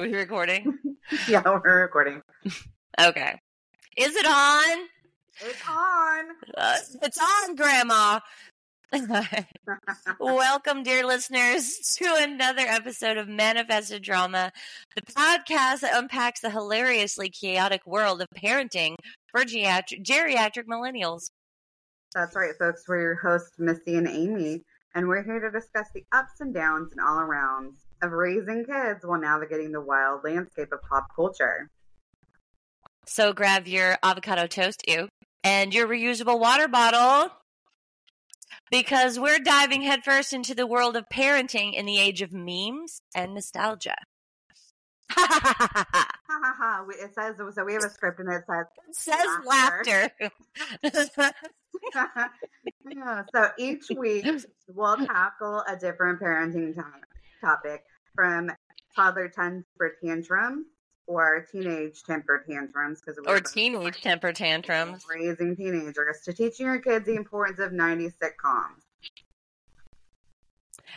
Are we recording? yeah, we're recording. Okay. Is it on? It's on. Uh, it's on, Grandma. Welcome, dear listeners, to another episode of Manifested Drama, the podcast that unpacks the hilariously chaotic world of parenting for geriatric, geriatric millennials. That's right, folks. We're your hosts, Missy and Amy, and we're here to discuss the ups and downs and all arounds of raising kids while navigating the wild landscape of pop culture. So grab your avocado toast, ew, and your reusable water bottle because we're diving headfirst into the world of parenting in the age of memes and nostalgia. Ha ha ha! It says so. We have a script, and it says it says laughter. laughter. yeah, so each week we'll tackle a different parenting to- topic from toddler temper tantrums or teenage temper tantrums because or teenage temper tantrums. raising teenagers to teaching your kids the importance of 90s sitcoms.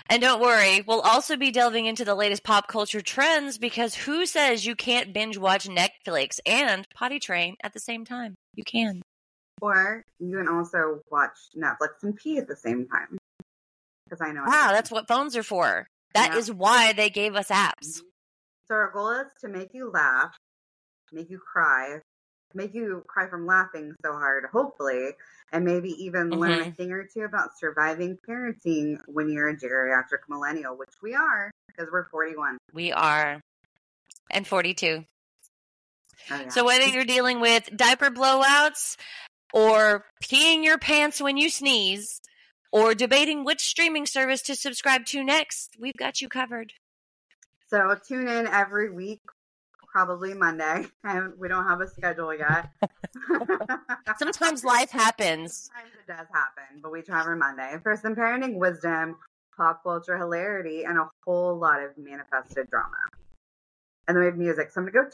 And don't worry, we'll also be delving into the latest pop culture trends because who says you can't binge watch Netflix and potty train at the same time? You can. Or you can also watch Netflix and pee at the same time. Because I know. Wow, that's what phones are for. That Yeah. is why they gave us apps. So our goal is to make you laugh, make you cry, make you cry from laughing so hard, hopefully, and maybe even learn Mm-hmm. a thing or two about surviving parenting when you're a geriatric millennial, which we are because we're 41. We are. And 42. Oh, yeah. So whether you're dealing with diaper blowouts or peeing your pants when you sneeze or debating which streaming service to subscribe to next, we've got you covered. So tune in every week, probably Monday, and we don't have a schedule yet. Sometimes life happens. Sometimes it does happen, but we try every Monday for some parenting wisdom, pop culture hilarity, and a whole lot of manifested drama and then we have music. So I'm gonna go.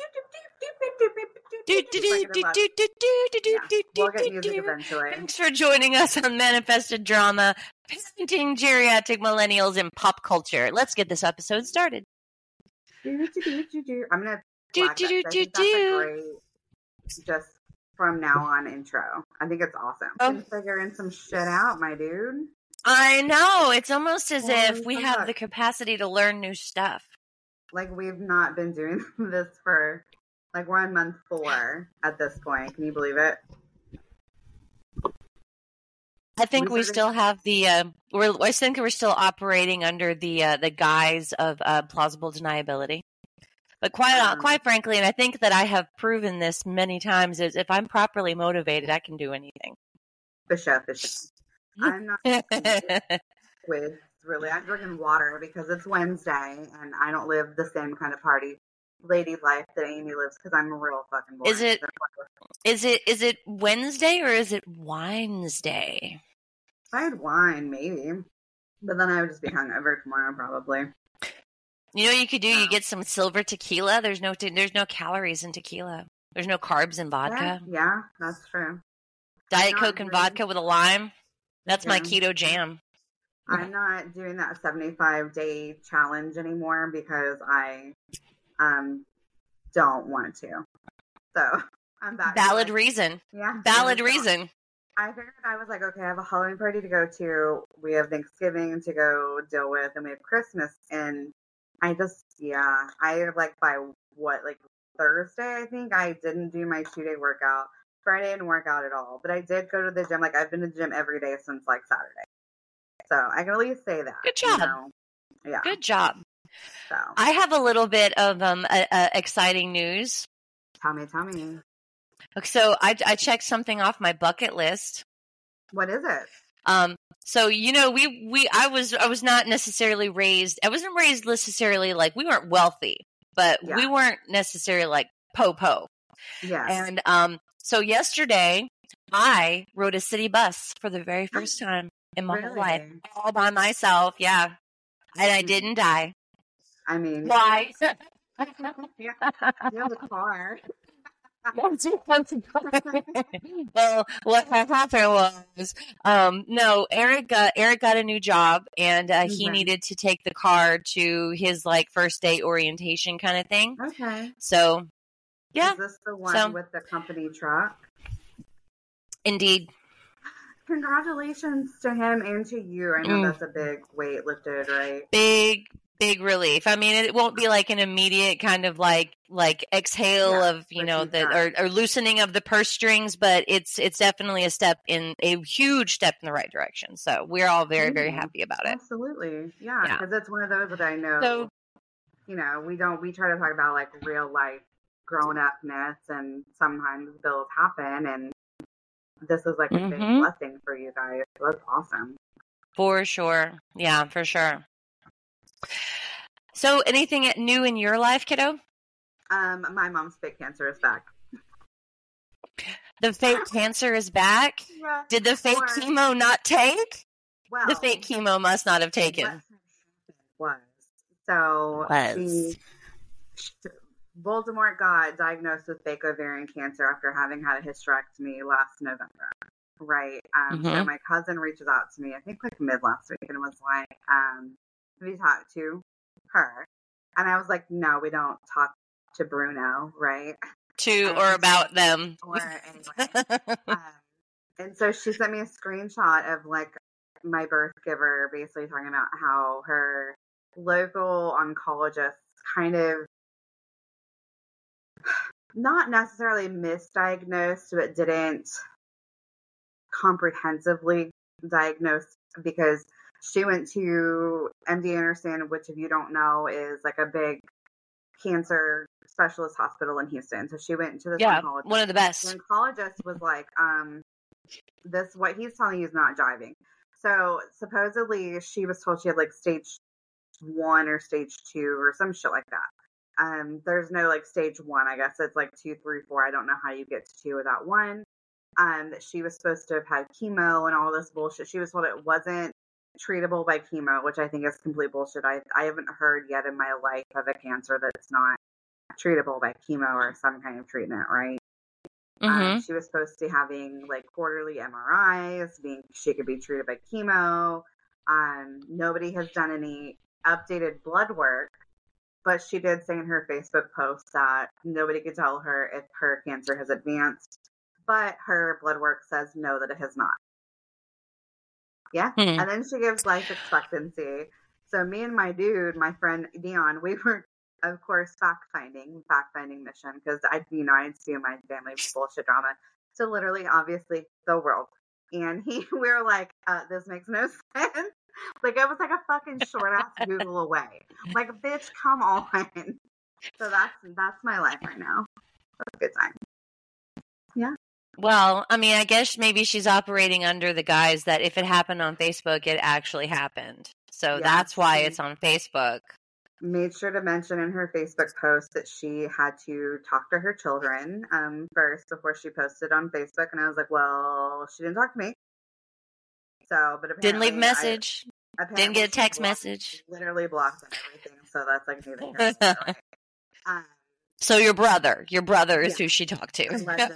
We'll get music eventually. Thanks for joining us on Manifested Drama, Parenting Geriatric Millennials in Pop Culture. Let's get this episode started. I'm gonna do do do do just from now on intro. I think it's awesome. Oh. Figuring some shit out, my dude. I know. It's almost as if we have the capacity to learn new stuff. Like we've not been doing this for like we're on month four at this point. Can you believe it? I think We we sort of- still have the. Uh, we're. I think we're still operating under the uh, the guise of uh, plausible deniability. But quite Um, quite frankly, and I think that I have proven this many times, is if I'm properly motivated, I can do anything. Bishop, bishop. I'm not with really. I'm drinking water because it's Wednesday and I don't live the same kind of party lady life that Amy lives because I'm a real fucking boring. Is it- is it is it Wednesday or is it Wednesday? If I had wine, maybe. But then I would just be hungover tomorrow, probably. You know what you could do? You get some silver tequila. There's no there's no calories in tequila. There's no carbs in vodka. Yeah, yeah, that's true. Diet Coke and vodka with a lime. That's my keto jam. I'm not doing that 75 day challenge anymore because I um don't want to. So I'm back. Valid reason. Yeah. Valid reason. I figured I was like, okay, I have a Halloween party to go to. We have Thanksgiving to go deal with, and we have Christmas. And I just, yeah, I like by what, like Thursday, I think I didn't do my two day workout. Friday didn't work out at all, but I did go to the gym. Like I've been to the gym every day since like Saturday. So I can at least say that. Good you job. know? Yeah. Good job. So I have a little bit of um uh, uh, exciting news. tell me, tell me, So I I checked something off my bucket list. what is it? Um so you know we we I was I was not necessarily raised I wasn't raised necessarily like we weren't wealthy, but we weren't necessarily like po po. Yes. And um so yesterday I rode a city bus for the very first time in my whole life all by myself. Yeah. And I Mhm. didn't die. I mean, Why? Yeah. You have a car. well, what happened was, um, no, Eric, uh, Eric got a new job and uh, he needed to take the car to his like first day orientation kind of thing. Okay. So, yeah, Is this the one So- with the company truck? indeed. Congratulations to him and to you. I know Mm. that's a big weight lifted, right? Big, big relief. I mean, it won't be like an immediate kind of like, like exhale Yeah, of, you know, the, or, or loosening of the purse strings, but it's, it's definitely a step in a huge step in the right direction. So we're all very, very Mhm. happy about it. Absolutely. Yeah. Yeah. Because it's one of those that I know, So, you know, we don't, we try to talk about like real life grown upness and sometimes bills happen. And this is like a big Mhm. blessing for you guys. That's awesome. For sure. Yeah, for sure. So, anything new in your life, kiddo? Um, my mom's fake cancer is back. The fake cancer is back. Yeah. Did the fake Or- chemo not take? Well, The fake chemo must not have taken. was so Was. she, Voldemort got diagnosed with fake ovarian cancer after having had a hysterectomy last November. Right. Um, So Mhm. my cousin reaches out to me, I think like mid last week, and was like, um, "Have you talked to her?" And I was like, "No, we don't talk to Bruno, right?" To or about them. Or anyway. um, and so she sent me a screenshot of like my birth giver basically talking about how her local oncologist kind of not necessarily misdiagnosed but didn't comprehensively diagnose because she went to MD Anderson, which if you don't know is like a big cancer specialist hospital in Houston. So she went to this yeah, oncologist one of the the best. oncologist was like, um, this what he's telling you is not jiving. So supposedly she was told she had like stage one or stage two or some shit like that. Um, there's no like stage one, I guess it's like two, three, four. I don't know how you get to two without one. Um, that she was supposed to have had chemo and all this bullshit. She was told it wasn't treatable by chemo, which I think is complete bullshit. I I haven't heard yet in my life of a cancer that's not treatable by chemo or some kind of treatment, right? hmm Um, she was supposed to be having like quarterly MRIs, being she could be treated by chemo. Um, nobody has done any updated blood work, but she did say in her Facebook post that nobody could tell her if her cancer has advanced, but her blood work says no, that it has not. Yeah. Hmm. And then she gives life expectancy. So me and my dude, my friend Dion, we were of course fact finding, fact finding mission because I, you know, I'd see my family bullshit drama So, literally, obviously, the world. And he, we were like, uh, this makes no sense. Like it was like a fucking short ass Google away. Like, bitch, come on. So that's that's my life right now. That's a good time. Yeah. Well, I mean, I guess maybe she's operating under the guise that if it happened on Facebook, it actually happened. So Yeah, that's why it's on Facebook. made sure to mention in her Facebook post that she had to talk to her children um, first before she posted on Facebook, and I was like, "Well, she didn't talk to me." So, but Didn't leave a apparently I- message. Didn't get a text blocked- message. Literally blocked and everything. So that's like neither here nor there. right? Um, So your brother, your brother is Yeah. who she talked to. Like,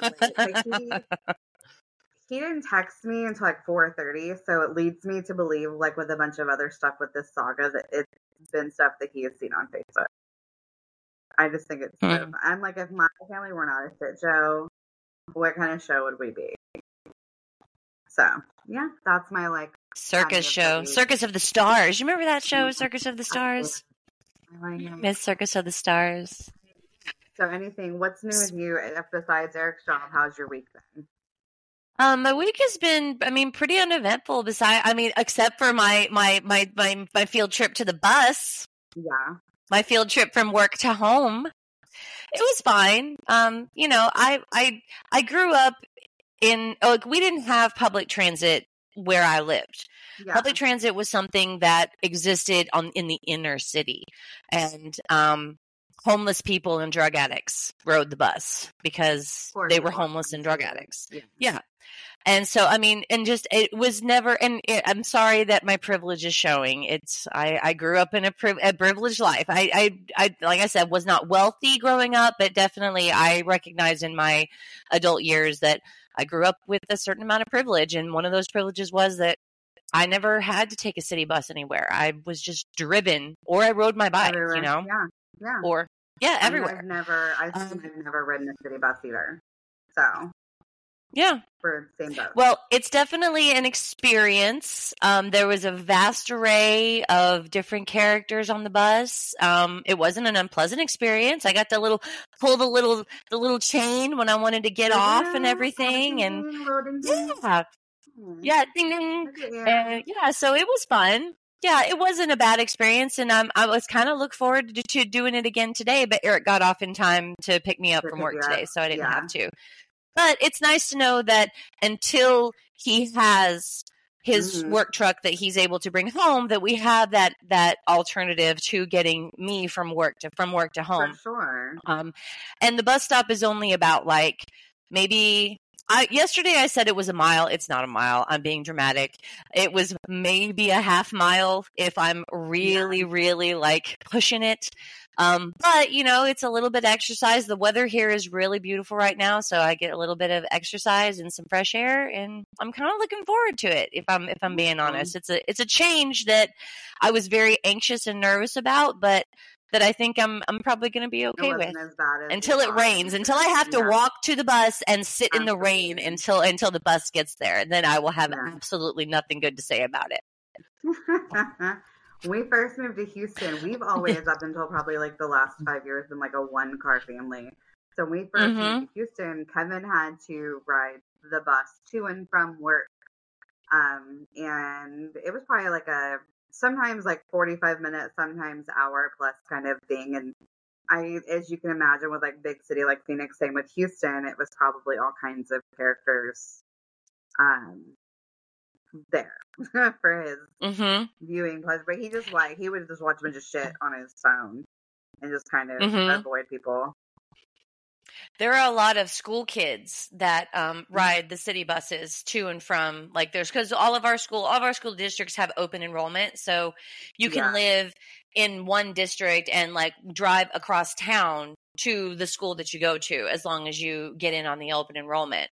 he, he didn't text me until like four thirty, so it leads me to believe, like with a bunch of other stuff with this saga, that it's been stuff that he has seen on Facebook. I just think it's. Hmm. I'm like, if my family were not a shit show, what kind of show would we be? So yeah, that's my like. Circus show, Circus of the Stars. You remember that show. Circus of the Stars? I like it. Miss Circus of the Stars. So anything? What's new with you uh, besides Eric's job? How's your week been? Um, my week has been, I mean, pretty uneventful. Besides, I mean, except for my my my my my field trip to the bus, Yeah. my field trip from work to home. It was fine. Um, you know, I I I grew up in oh, like we didn't have public transit where I lived. Yeah. Public transit was something that existed on in the inner city, and um, homeless people and drug addicts rode the bus because they were homeless and drug addicts. Yeah. Yeah. And so, I mean, and just it was never. And it, I'm sorry that my privilege is showing. It's I, I grew up in a, priv- a privileged life. I, I, I, like I said, was not wealthy growing up, but definitely I recognized in my adult years that I grew up with a certain amount of privilege, and one of those privileges was that I never had to take a city bus anywhere. I was just driven, or I rode my bike. You know, Yeah. Yeah. or yeah, everywhere. I've never, I've, Um, I've never ridden a city bus either. So Yeah. we're same boat. Well, it's definitely an experience. Um, there was a vast array of different characters on the bus. Um, it wasn't an unpleasant experience. I got the little pull the little the little chain when I wanted to get off and everything, and yeah, yeah, ding ding, Look at you. and yeah. So it was fun. Yeah, it wasn't a bad experience, and um, I was kind of look forward to, to doing it again today. But Eric got off in time to pick me up from work up, today, so I didn't yeah. have to. But it's nice to know that until he has his Mhm. work truck that he's able to bring home, that we have that that alternative to getting me from work to from work to home. For sure. Um, and the bus stop is only about like maybe. I, yesterday I said it was a mile. It's not a mile. I'm being dramatic. It was maybe a half mile if I'm really, really like pushing it. Um, but you know, it's a little bit exercise. The weather here is really beautiful right now, so I get a little bit of exercise and some fresh air, and I'm kind of looking forward to it. If I'm if I'm being honest, it's a it's a change that I was very anxious and nervous about, but that I think I'm I'm probably going to be okay it with wasn't as bad as until it rains until i have to Yeah. walk to the bus and sit in the rain until until the bus gets there and then i will have Yeah. absolutely nothing good to say about it we first moved to Houston, we've always, up until probably like the last five years, been like a one car family. So when we 1st Mhm. moved to Houston, Kevin had to ride the bus to and from work. Um, and it was probably like a sometimes like 45 minutes, sometimes hour plus kind of thing. And I, as you can imagine, with like big city like Phoenix, same with Houston, it was probably all kinds of characters um, there for his hmm viewing pleasure. But he just like he would just watch a bunch of shit on his phone and just kind of Mhm. avoid people. there are a lot of school kids that um, Mm-hmm. ride the city buses to and from like there's because all of our school all of our school districts have open enrollment so you can Yeah. live in one district and like drive across town to the school that you go to as long as you get in on the open enrollment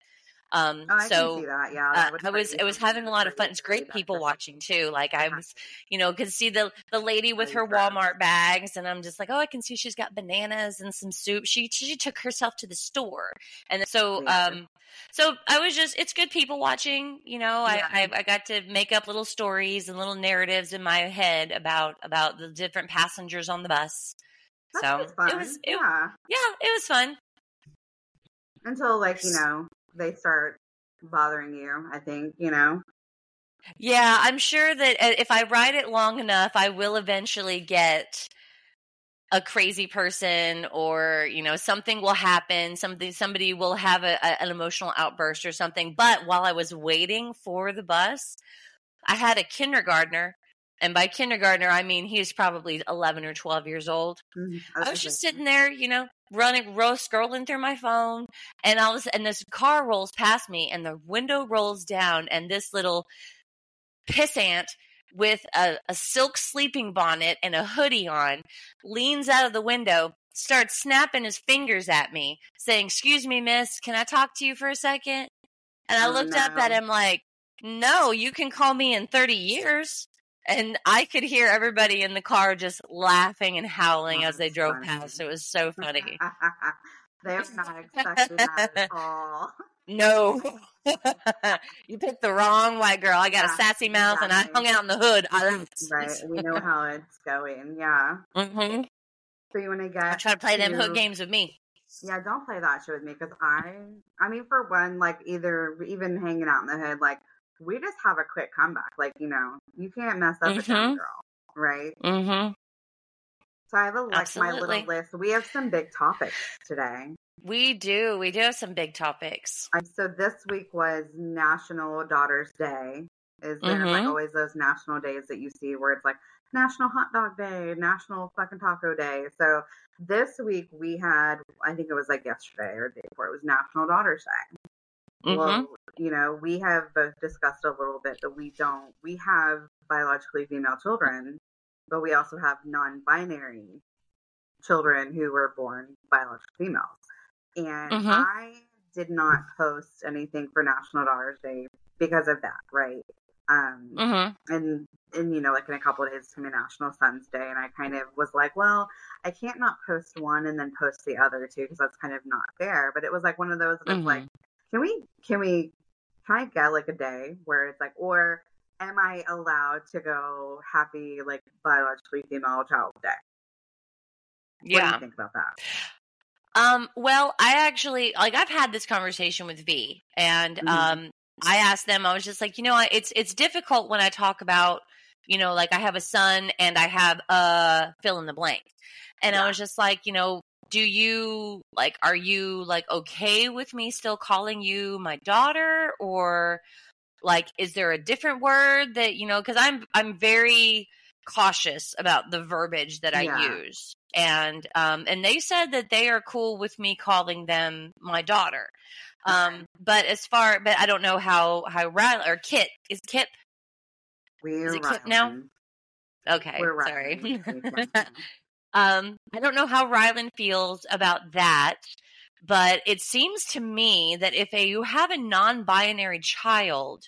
um, Oh, I so can see that. Yeah, uh, that was I was I was having a lot of fun. It's great people watching too. Like I Uh-huh. was, you know, could see the the lady with her Walmart bags, and I'm just like, oh, I can see she's got bananas and some soup. She she took herself to the store, and so um, so I was just it's good people watching. You know, I, Yeah. I I got to make up little stories and little narratives in my head about about the different passengers on the bus. That so was it was it, yeah. yeah, it was fun. Until like you know they start bothering you. I think you know. Yeah, I'm sure that uh, if I ride it long enough, I will eventually get a crazy person or you know something will happen something somebody will have a, a, an emotional outburst or something but while i was waiting for the bus i had a kindergartner and by kindergartner i mean he was probably 11 or 12 years old Mhm. I was just sitting there, you know, running, ro- scrolling through my phone, and all of a sudden, this car rolls past me, and the window rolls down, and this little pissant with a, a silk sleeping bonnet and a hoodie on leans out of the window, starts snapping his fingers at me, saying, "Excuse me, miss, can I talk to you for a second? And I Oh, looked up at him like, "No, you can call me in thirty years." And I could hear everybody in the car just laughing and howling Oh, as they drove funny. past. It was so funny. They're not expecting that at all. no. you picked the wrong white girl. I got a sassy mouth and I hung out in the hood. I Right. We know how it's going. Yeah. hmm So you want to get I try to play them hood games with me. Yeah, don't play that shit with me because I, I mean, for one, like either even hanging out in the hood, like we just have a quick comeback. Like you know, you can't mess up a town girl, right? hmm So I have a like my little list. We have some big topics today. We do. We do have some big topics. Um, so this week was National Daughters Day. Is there like Mhm. always those national days that you see where it's like National Hot Dog Day, National fucking Taco Day. So this week we had, I think it was like yesterday or the day before, it was National Daughters Day. Mhm. Well, you know, we have both discussed a little bit that we don't, we have biologically female children, but we also have non binary children who were born biologically females. And Mhm. I did not post anything for National Daughters Day because of that, right? Um, Mhm. and and you know like in a couple of days it's gonna be national sons day and i kind of was like well i can't not post one and then post the other two because that's kind of not fair but it was like one of those Mhm. like can we can we can i get like a day where it's like or am i allowed to go happy like biologically female child day what do Yeah. you think about that Um, well, I actually like I've had this conversation with V and Mhm. um I asked them, I was just like, you know, I- it's it's difficult when I talk about, you know, like I have a son and I have a fill in the blank. And I was just like, you know, do you like are you like okay with me still calling you my daughter or like is there a different word that, you know, cuz I'm I'm very cautious about the verbiage that I Yeah. use. And um and they said that they are cool with me calling them my daughter. Um but as far but I don't know how how Riley or Kit is Kip we're it Kip now? Okay we're sorry. um I don't know how Rylan feels about that but it seems to me that if a, you have a non-binary child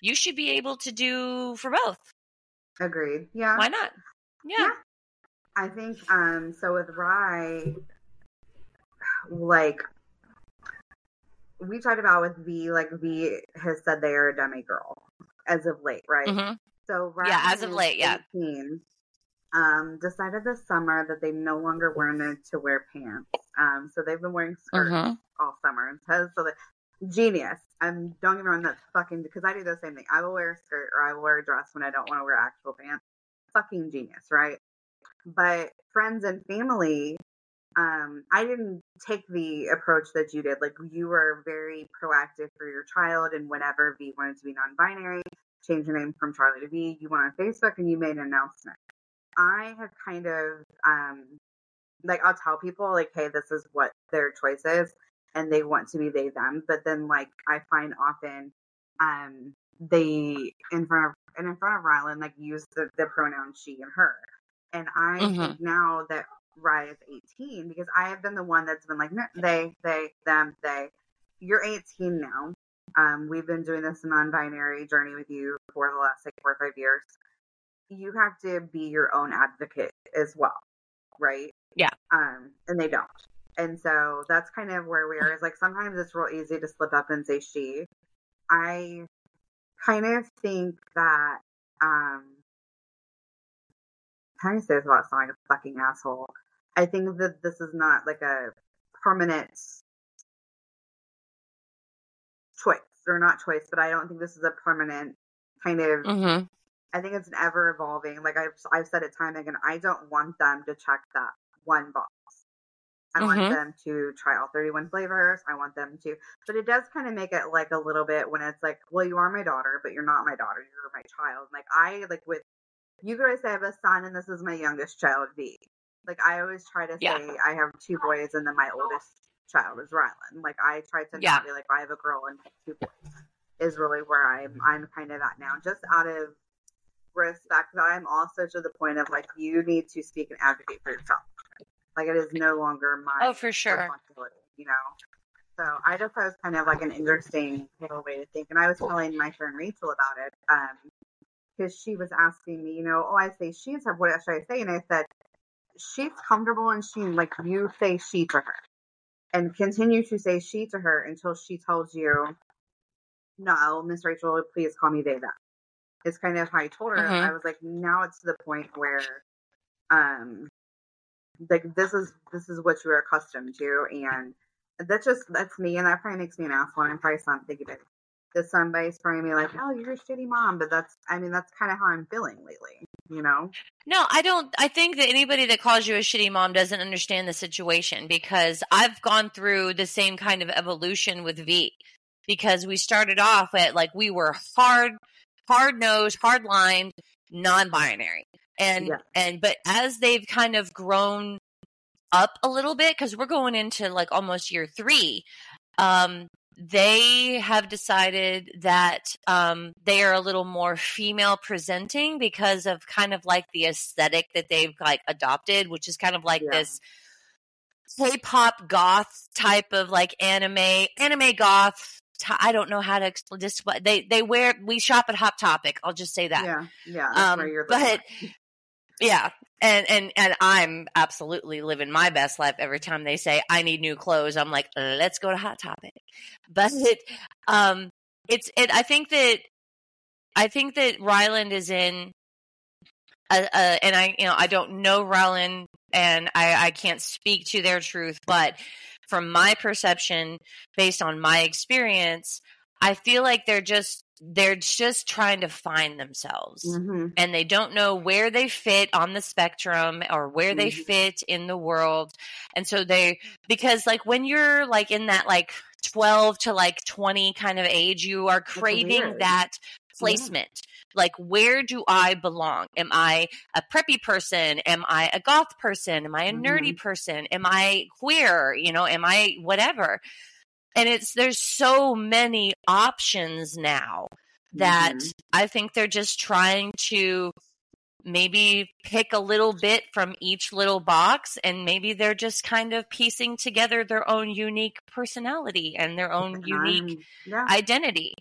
you should be able to do for both agreed yeah why not yeah, Yeah. I think um so with Rye like we talked about with V like V has said they are a dummy girl as of late, right? Mhm. So Rye Yeah, as of late, yeah. 18, um decided this summer that they no longer wanted to wear pants. Um so they've been wearing skirts Mhm. all summer and so, so that genius. I'm don't get me wrong, that's fucking because I do the same thing. I will wear a skirt or I will wear a dress when I don't want to wear actual pants. Fucking genius, right? But friends and family, um, I didn't take the approach that you did. Like you were very proactive for your child, and whenever V wanted to be non-binary, change your name from Charlie to V. You went on Facebook and you made an announcement. I have kind of um, like I'll tell people like, hey, this is what their choice is, and they want to be they them. But then like I find often um they in front of and in front of Rylan like use the, the pronoun she and her. And I Mhm. think now that Rye is 18, because I have been the one that's been like, no, they, they, them, they. You're 18 now. Um, we've been doing this non-binary journey with you for the last like four or five years. You have to be your own advocate as well, right? Yeah. Um, and they don't. And so that's kind of where we are. Is like sometimes it's real easy to slip up and say she. I kind of think that um how do you say this without sounding a fucking asshole? I think that this is not like a permanent choice or not choice, but I don't think this is a permanent kind of. Mhm. I think it's an ever evolving. Like I've I've said it time and again. I don't want them to check that one box. I want Mhm. them to try all 31 flavors. I want them to, but it does kind of make it like a little bit when it's like, well, you are my daughter, but you're not my daughter. You're my child. Like I like with you guys I have a son and this is my youngest child, V. Like I always try to say Yeah. I have two boys and then my oldest child is Rylan. Like I try to Yeah. be like I have a girl and two boys. Is really where I'm I'm kind of at now, just out of respect. But I'm also to the point of like you need to speak and advocate for yourself. Like it is no longer my Oh, for sure. responsibility, you know. So I just thought it was kind of like an interesting little way to think. And I was telling my friend Rachel about it um, because she was asking me, you know, oh, I say she's have what should I say? And I said she's comfortable and she like you say she to her and continue to say she to her until she tells you, no, Miss Rachel, please call me they them. It's kind of how I told her. Mhm. I was like, now it's to the point where, um, like this is this is what you're accustomed to, and that's just that's me, and that probably makes me an asshole. And I'm probably not thinking it. That somebody's probably me like, oh, you're a shitty mom, but that's I mean that's kind of how I'm feeling lately, you know. No, I don't. I think that anybody that calls you a shitty mom doesn't understand the situation because I've gone through the same kind of evolution with V. Because we started off at like we were hard, hard nosed, hard lined, non binary. And Yeah. and but as they've kind of grown up a little bit because we're going into like almost year 3 um they have decided that um, they are a little more female presenting because of kind of like the aesthetic that they've like adopted, which is kind of like Yeah. this K-pop goth type of like anime, anime goth. T- I don't know how to explain this. but They they wear. We shop at Hot Topic. I'll just say that. Yeah, yeah. Um, but yeah, and and and I'm absolutely living my best life every time they say I need new clothes. I'm like, let's go to Hot Topic. But it, um, it's it. I think that I think that Rylan is in. Uh, uh, and I, you know, I don't know Rylan, and I, I can't speak to their truth, but from my perception, based on my experience, I feel like they're just they're just trying to find themselves Mhm. and they don't know where they fit on the spectrum or where they Mhm. fit in the world. And so they, because like when you're like in that like 12 to like 20 kind of age, you are craving that placement. Like, where do I belong? Am I a preppy person? Am I a goth person? Am I a nerdy person? Am I queer? You know, am I whatever? And it's, there's so many options now that Mhm. I think they're just trying to maybe pick a little bit from each little box and maybe they're just kind of piecing together their own unique personality and their own unique Um, yeah. identity.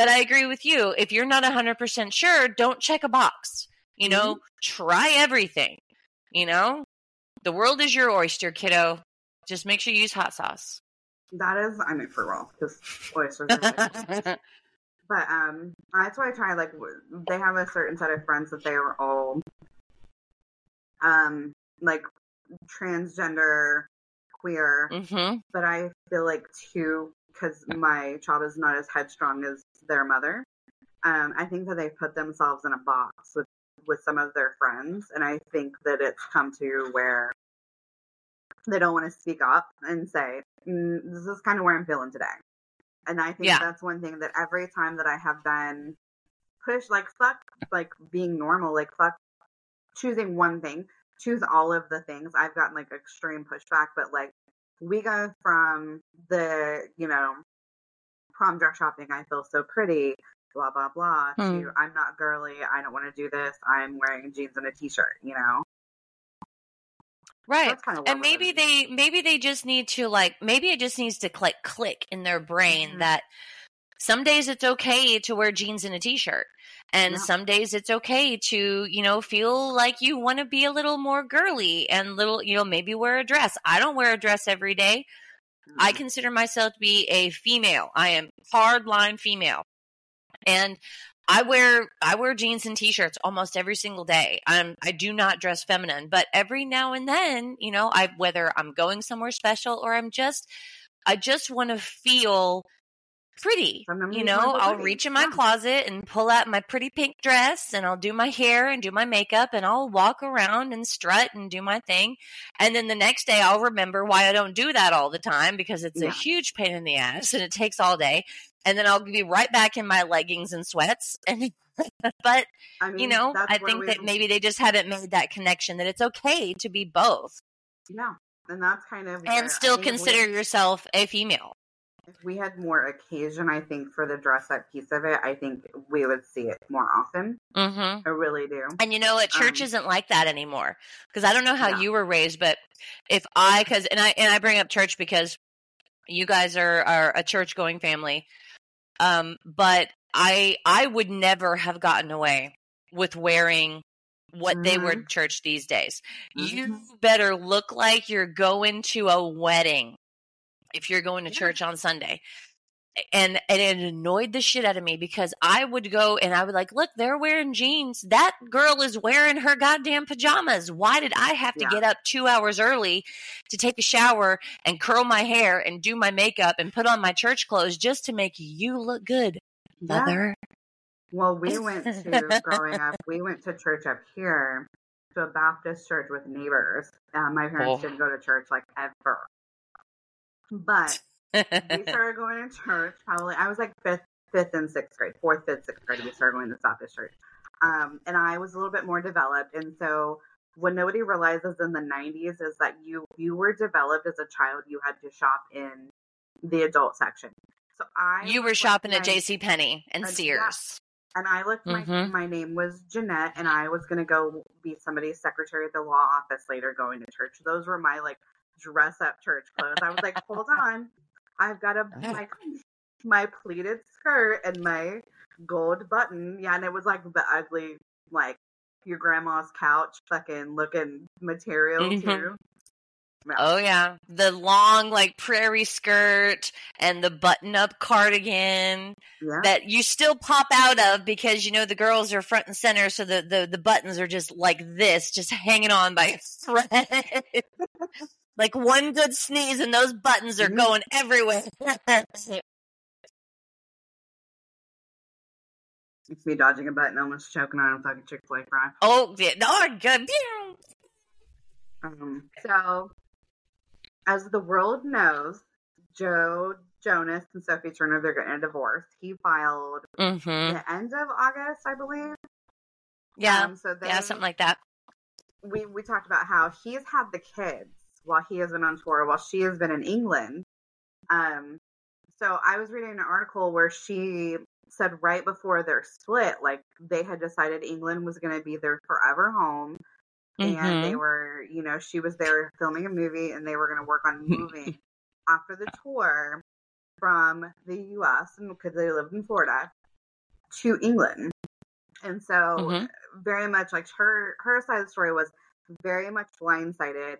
But I agree with you. If you're not 100% sure, don't check a box. You know, try everything. You know, the world is your oyster, kiddo. Just make sure you use hot sauce. that is, I mean, for real, because oysters. But um, that's why I try. Like, they have a certain set of friends that they are all, um, like transgender, queer. hmm But I feel like too, because my child is not as headstrong as their mother. Um, I think that they put themselves in a box with with some of their friends, and I think that it's come to where they don't want to speak up and say, mm, "This is kind of where I'm feeling today." And I think Yeah. that's one thing that every time that I have been pushed, like fuck, like being normal, like fuck choosing one thing, choose all of the things. I've gotten like extreme pushback, but like we go from the, you know, prom dress shopping, I feel so pretty, blah, blah, blah, Hmm. to I'm not girly, I don't want to do this, I'm wearing jeans and a t shirt, you know? Right. That's kind of and maybe they maybe they just need to like maybe it just needs to click click in their brain Mhm. that some days it's okay to wear jeans and a t-shirt and Yeah. some days it's okay to you know feel like you want to be a little more girly and little you know maybe wear a dress. I don't wear a dress every day. I mm. consider myself to be a female. I am hardline female. And I wear I wear jeans and t-shirts almost every single day. I'm I do not dress feminine, but every now and then, you know, I whether I'm going somewhere special or I'm just I just want to feel pretty. You you just wanna know, I'll reach in my Yeah. closet and pull out my pretty pink dress and I'll do my hair and do my makeup and I'll walk around and strut and do my thing. And then the next day I'll remember why I don't do that all the time because it's a huge pain in the ass and it takes all day. And then I'll be right back in my leggings and sweats. And but I mean, you know, I think that maybe they just haven't made that connection that it's okay to be both Yeah. And that's kind of and still think if we- consider yourself a female. If we had more occasion, I think, for the dress up piece of it, I think we would see it more often. Mm-hmm. I really do. And you know what? Church Um, isn't like that anymore. Because I don't know how Yeah. you were raised, but if I, because and I and I bring up church because you guys are are a church going family. Um, but I I would never have gotten away with wearing what they wear Mhm. to church these days. You Mhm. better look like you're going to a wedding if you're going to Yeah. church on Sunday. And and it annoyed the shit out of me because I would go and I would like, look, they're wearing jeans. That girl is wearing her goddamn pajamas. Why did I have to Yeah. get up two hours early to take a shower and curl my hair and do my makeup and put on my church clothes just to make you look good, Yeah. mother? Well, we went to growing up. We went to church up here, to a Baptist church with neighbors. Uh, my parents Oh. didn't go to church like ever, but we started going to church. Probably I was like fifth, fifth and sixth grade, fourth, fifth, sixth grade. We started going to Baptist church. Um, and I was a little bit more developed. And so what nobody realizes in the 90s is that you you were developed as a child. You had to shop in the adult section. So I You were shopping at my- J.C. Penney and. Sears. and I looked my Mhm. my name was Jeanette, and I was gonna go be somebody's secretary at the law office later, going to church. Those were my like dress up church clothes. I was like, hold on, I've got a my my pleated skirt and my gold button. Yeah, and it was like the ugly like your grandma's couch fucking looking material Mhm. too. Oh yeah, the long like prairie skirt and the button-up cardigan yeah. that you still pop out of because you know the girls are front and center, so the the, the buttons are just like this, just hanging on by a thread. like one good sneeze and those buttons are Mhm. going everywhere. It's me dodging a button, almost choking on a fucking Chick Fil A fry. oh, yeah, oh, good. Um, so, as the world knows, Joe Jonas and Sophie Turner they're getting a divorce. He filed Mhm. the end of August, I believe. Yeah, Um, so they, yeah, something like that. we we talked about how he's had the kids while he has been on tour, while she has been in England. Um, so I was reading an article where she said right before their split, like they had decided England was going to be their forever home, and they Mhm. were, you know, she was there filming a movie, and they were going to work on moving after the tour from the U.S. because they lived in Florida to England, and so Mhm. very much like her her side of the story was very much blindsided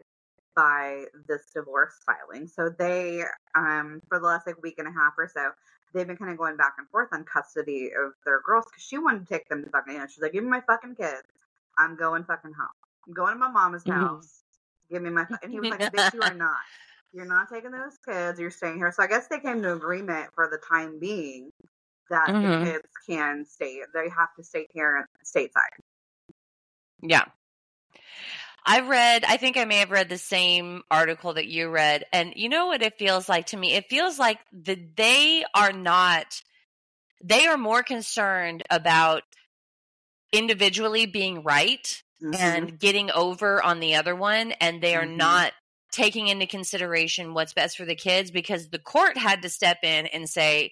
by this divorce filing. So they um for the last like week and a half or so, they've been kind of going back and forth on custody of their girls because she wanted to take them to fucking you know, she's like, Give me my fucking kids. I'm going fucking home. I'm going to my mama's Mhm. house. Give me my fu-" and he was like, Bitch, you are not. You're not taking those kids, you're staying here. So I guess they came to agreement for the time being that Mhm. the kids can stay they have to stay here stateside. Yeah. I read, I think I may have read the same article that you read. And you know what it feels like to me? It feels like that they are not, they are more concerned about individually being right Mhm. and getting over on the other one. And they are Mhm. not taking into consideration what's best for the kids because the court had to step in and say,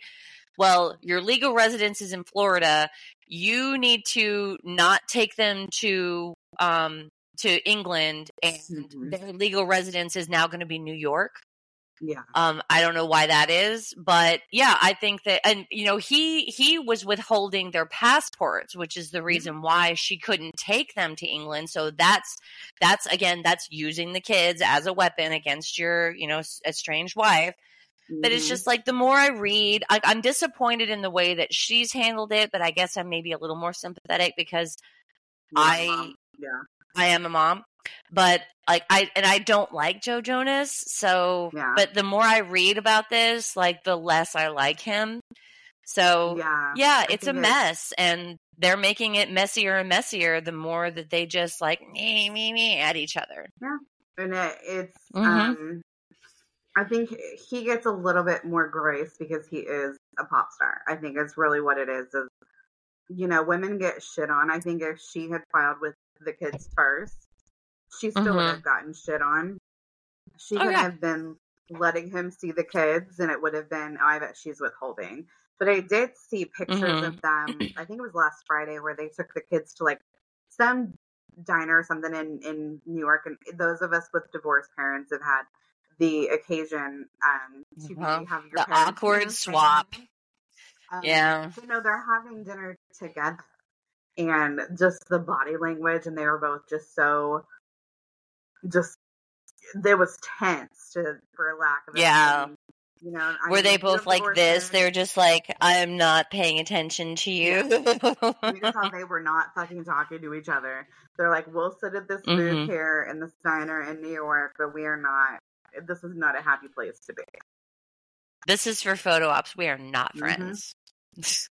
well, your legal residence is in Florida. You need to not take them to um to England and Mhm. their legal residence is now going to be New York. Yeah. Um I don't know why that is, but yeah, I think that and you know, he he was withholding their passports, which is the reason why she couldn't take them to England. So that's that's again that's using the kids as a weapon against your, you know, estranged wife. But it's Mhm. just like the more I read, I, I'm disappointed in the way that she's handled it. But I guess I'm maybe a little more sympathetic because I- yeah. I am a mom. But like I and I don't like Joe Jonas. So, Yeah. but the more I read about this, like the less I like him. So yeah. yeah, it's a mess, and they're making it messier and messier the more that they just like me me me at each other. Yeah, and it, it's Mhm. um i think he gets a little bit more grace because he is a pop star i think it's really what it is is you know women get shit on i think if she had filed with the kids first she still would Mhm. have gotten shit on she Oh, couldn't yeah. have been letting him see the kids and it would have been oh, i bet she's withholding but i did see pictures Mhm. of them i think it was last friday where they took the kids to like some diner or something in in New York, and those of us with divorced parents have had the occasion um to be, Uh-huh. have your The parents, awkward you know, stay swap. Um, Yeah. you know they're having dinner together, and just the body language, and they were both just so just there was tense to for lack of a Yeah. saying. You know, Were mean, they both like this? They're just like, I'm not paying attention to you. you can tell they were not fucking talking to each other. They're like, we'll sit at this booth Mhm. here in this diner in New York, but we are not. This is not a happy place to be. this is for photo ops. We are not Mhm. friends.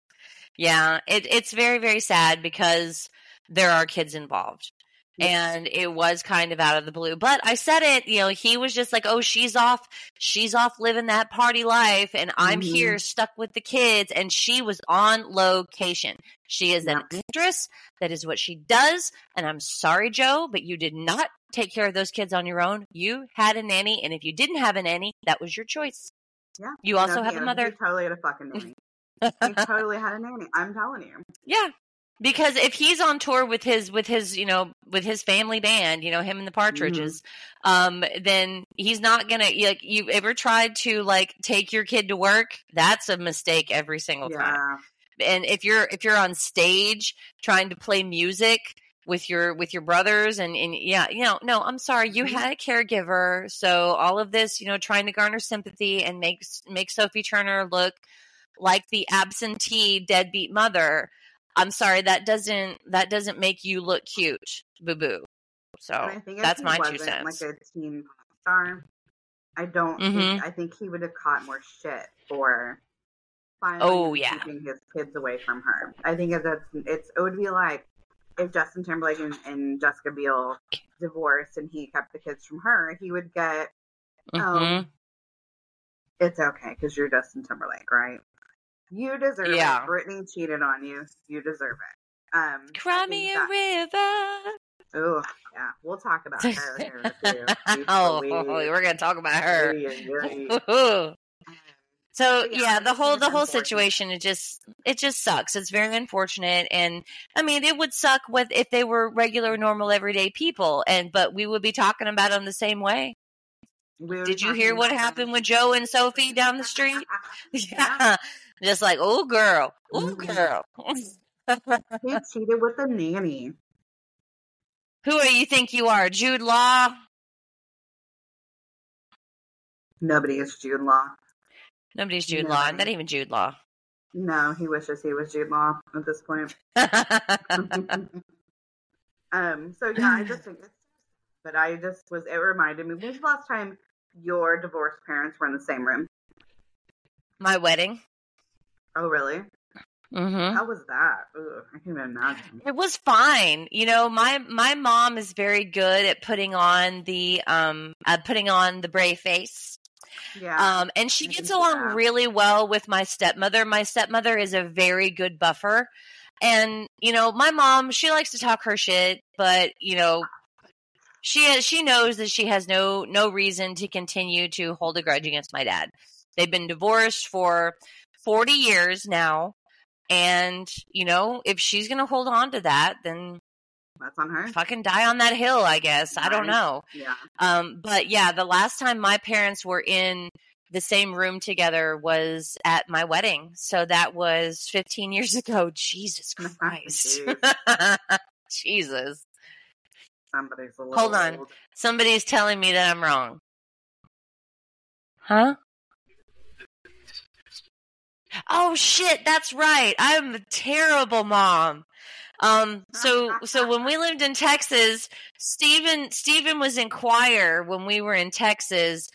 yeah, it, it's very, very sad because there are kids involved. And it was kind of out of the blue. But I said it, you know, he was just like, "Oh, she's off, she's off living that party life, and I'm Mhm. here stuck with the kids." And she was on location. She is an actress. That is what she does. And I'm sorry, Joe, but you did not take care of those kids on your own. You had a nanny, and if you didn't have a nanny, that was your choice. Yeah. You also No, have he- a mother. He totally had a fucking nanny. he totally had a nanny. I'm telling you. Yeah. Because if he's on tour with his with his you know with his family band, you know him and the Partridges, um, then he's not gonna like. You ever tried to like take your kid to work? That's a mistake every single time. And if you're if you're on stage trying to play music with your with your brothers and and yeah, you know, no, I'm sorry, you Mhm. had a caregiver, so all of this, you know, trying to garner sympathy and make make Sophie Turner look like the absentee deadbeat mother. I'm sorry, that doesn't that doesn't make you look cute, boo boo. So I think that's my two cents. Like a teen star, I don't. Mhm. Think, I think he would have caught more shit for. Finally Oh, yeah. keeping his kids away from her. I think it's it's it would be like if Justin Timberlake and, and Jessica Biel divorced and he kept the kids from her, he would get Mhm. um, it's okay because you're Justin Timberlake, right? You deserve Yeah. it. Britney cheated on you. You deserve it. Um, I Cry me a that- river. Oh, yeah. We'll talk about her here too. Oh, Louise. we're gonna talk about her. So yeah, yeah, the whole the whole situation it just it just sucks. It's very unfortunate, and I mean it would suck with if they were regular, normal, everyday people, and but we would be talking about them the same way. We Did you hear what happened with Joe and Sophie down the street? Yeah. Yeah, just like oh girl, oh girl. He cheated with the nanny. Who do you think you are, Jude Law? Nobody is Jude Law. Nobody's Jude Law, not even Jude Law. No, he wishes he was Jude Law at this point. um. So yeah, I just think it's. But I just was. It reminded me. When was the last time your divorced parents were in the same room? My wedding. Oh, really? Mm-hmm. How was that? Ugh, I can't even imagine. It was fine. You know, my my mom is very good at putting on the um uh, putting on the brave face. Yeah. Um and she I gets along that. really well with my stepmother. My stepmother is a very good buffer. And you know, my mom, she likes to talk her shit, but you know, she has, she knows that she has no no reason to continue to hold a grudge against my dad. They've been divorced for 40 years now. And, you know, if she's going to hold on to that, then That's on her. fucking die on that hill, I guess. I don't know. Yeah. Um, but yeah, the last time my parents were in the same room together was at my wedding. So that was 15 years ago. Jesus Christ. Jesus. Somebody's a little Hold on. old. Somebody's telling me that I'm wrong. Huh? Oh shit, that's right. I'm a terrible mom. Um so so when we lived in Texas, Stephen Stephen was in choir when we were in Texas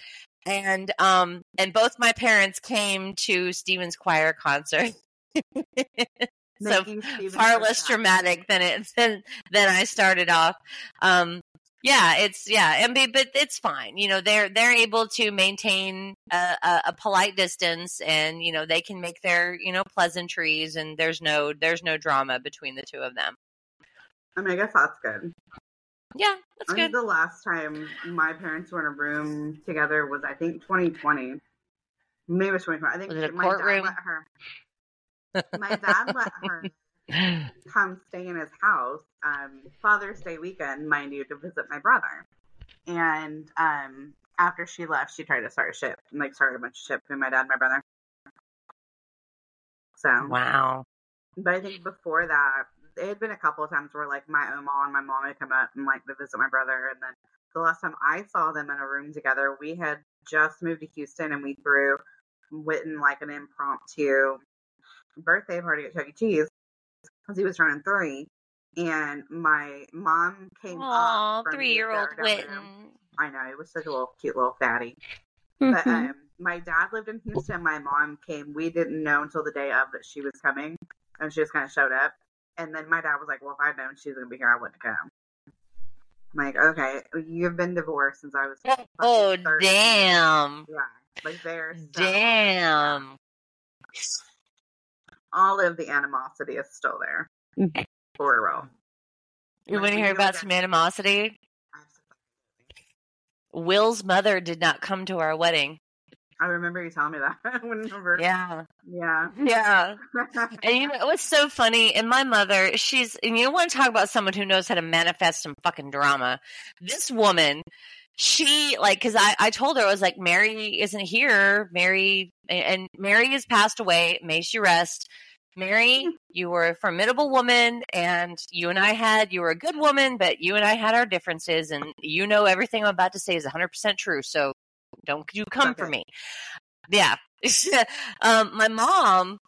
and um and both my parents came to Stephen's choir concert. so far less dramatic than it than than I started off. Um, yeah, it's yeah, and be- but it's fine. You know, they're they're able to maintain a, a, a polite distance, and you know they can make their you know pleasantries, and there's no there's no drama between the two of them. I mean, I guess that's good. Yeah, that's I good. the last time my parents were in a room together was, I think, 2020. Maybe it was 2020. I think Was it a my courtroom? dad let her. My dad let her come stay in his house um, Father's Day weekend, mind you, to visit my brother. And um, after she left, she tried to start a ship and like started a bunch of shit between my dad and my brother. So, Wow. but I think before that, it had been a couple of times where like my Oma and my mom had come up and like to visit my brother, and then the last time I saw them in a room together, we had just moved to Houston and we threw went in like an impromptu birthday party at Chuck E. Cheese because he was turning three, and my mom came Aw, up three year old. Witten. I know it was such a little cute little fatty. But um, my dad lived in Houston. My mom came. We didn't know until the day of that she was coming, and she just kind of showed up. And then my dad was like, "Well, if I'd known she was going to be here, I wouldn't have come." I'm like, okay, you've been divorced since I was. Oh, fucking 13. damn. Yeah, like there's so- Damn. All of the animosity is still there. Mm-hmm. For real. You Like, want to hear about some animosity? Will's mother did not come to our wedding. I remember you telling me that. Whenever, Yeah. yeah. Yeah. And you know what's so funny? And my mother, she's, and you want to talk about someone who knows how to manifest some fucking drama. This woman, she, like, cause I, I told her, I was like, Mary isn't here. Mary, and Mary has passed away. May she rest. Mary, you were a formidable woman and you and I had, you were a good woman, but you and I had our differences and you know everything I'm about to say is 100% true. So don't you come for me. Yeah. um, my mom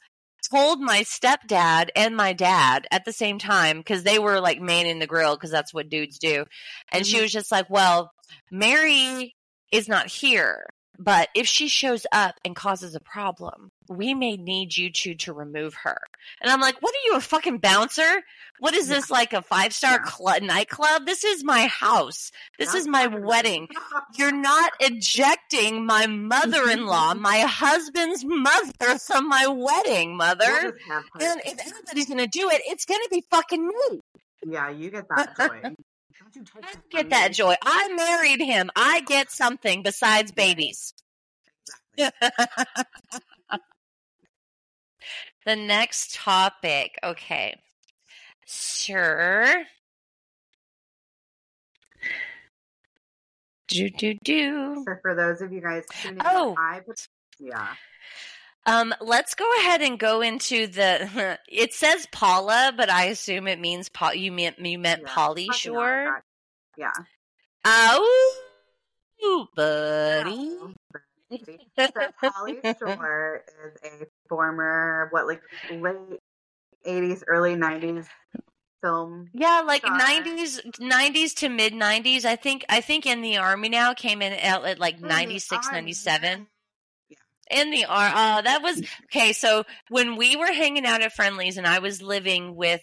told my stepdad and my dad at the same time because they were like manning the grill because that's what dudes do. And she Mhm. was just like, well, Mary is not here. But if she shows up and causes a problem, we may need you two to remove her. And I'm like, what are you, a fucking bouncer? What is this, like a five star cl- nightclub? This is my house. This is my wedding. You're not ejecting my mother in law, my husband's mother, from my wedding, mother. We'll just have her- And if anybody's going to do it, it's going to be fucking me. yeah, you get that joy. Don't you take I get that me. joy. I married him. I get something besides babies. Exactly. the next topic. Okay. Sure. Do, do, do. So for those of you guys tuning Oh. in, I yeah, Um, let's go ahead and go into the. It says Paula, but I assume it means Paul. You meant you meant yeah. Pauly Shore. Yeah, Oh, buddy. So Pauly Shore is a former what like late eighties, early nineties film. Yeah, like nineties, nineties to mid nineties. I think. I think in the army now came in at, at like In 96, army. 97. In the ar oh, that was okay. So when we were hanging out at Friendlies, and I was living with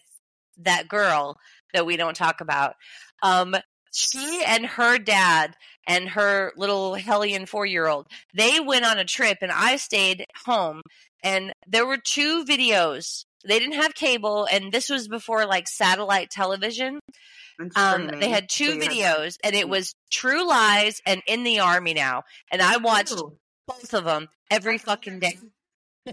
that girl that we don't talk about, um, she and her dad and her little hellion four year old, they went on a trip, and I stayed home. And there were two videos. They didn't have cable, and this was before like satellite television. Um, they had So two had- videos, and it was True Lies and In the Army Now. And I watched Ooh. Both of them every fucking day.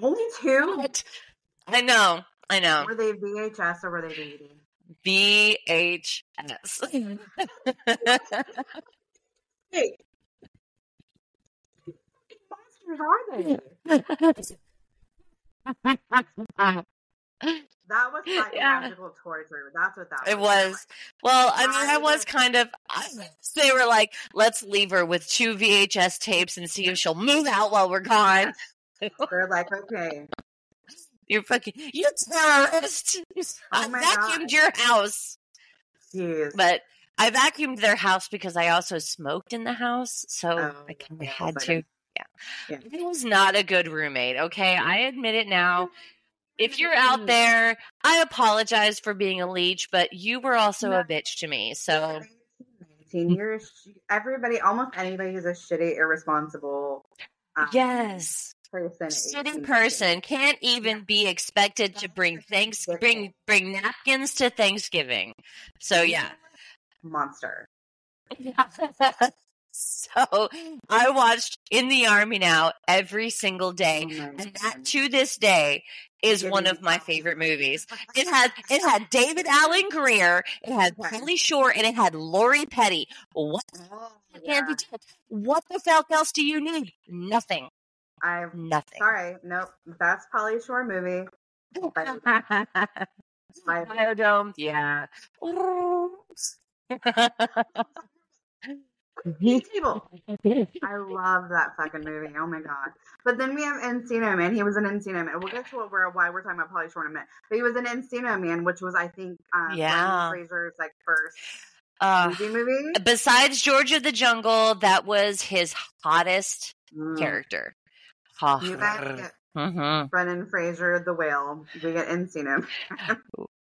Only two? I know, I know. Were they VHS or were they DVD? VHS. Hey, What monsters are they? That was Yeah. psychological torture. That's what that was. It was. Well, I mean, I I was kind of. I, they were like, "Let's leave her with two VHS tapes and see if she'll move out while we're gone." They're like, okay, You're fucking. You terrorist! Oh I Oh my vacuumed God. your house. jeez. but I vacuumed their house because I also smoked in the house, so Oh, I kind of yeah, had that's to. like Yeah. Yeah. I was not a good roommate. Okay, I admit it now. If you're out there, I apologize for being a leech, but you were also No. a bitch to me. So 19 years, everybody, almost anybody who's a shitty, irresponsible um, yes, person. shitty 18. person can't even be expected to bring thanks bring bring napkins to Thanksgiving. So yeah. Monster. so I watched In the Army Now every single day. Oh And that to this day is one of my favorite movies. It had it had David Alan Grier, it had. Pauly Shore, and it had Lori Petty. What Oh, yeah. What the fuck else do you need? Nothing. I'm Nothing. sorry. Nope. Best Pauly Shore movie. My Biodome, yeah. table. I love that fucking movie. Oh my god! But then we have Encino Man. He was an Encino Man. We'll get to what we're why we're talking about Pauly Shore in a minute. But he was an Encino Man, which was I think um, Yeah. Brendan Fraser's like first Uh, movie movie. besides George of the Jungle, that was his hottest Mm. character. You guys get hmm Brendan Fraser, the whale. We get Encino.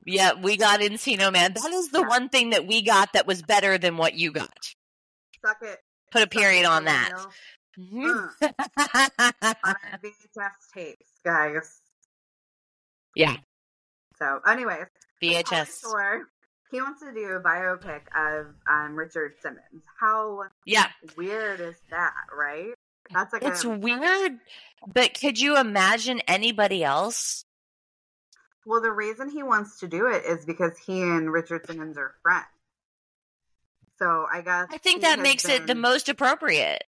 Yeah, we got Encino Man. That is the Yeah. one thing that we got that was better than what you got. Suck it. Put a period on that. On VHS tapes, guys. yeah, So, anyways, VHS. Sure. He wants to do a biopic of um, Richard Simmons. How Yeah, weird is that, right? That's like it's a, weird, but could you imagine anybody else? well, the reason he wants to do it is because he and Richard Simmons are friends. So I guess I think that makes it the most appropriate.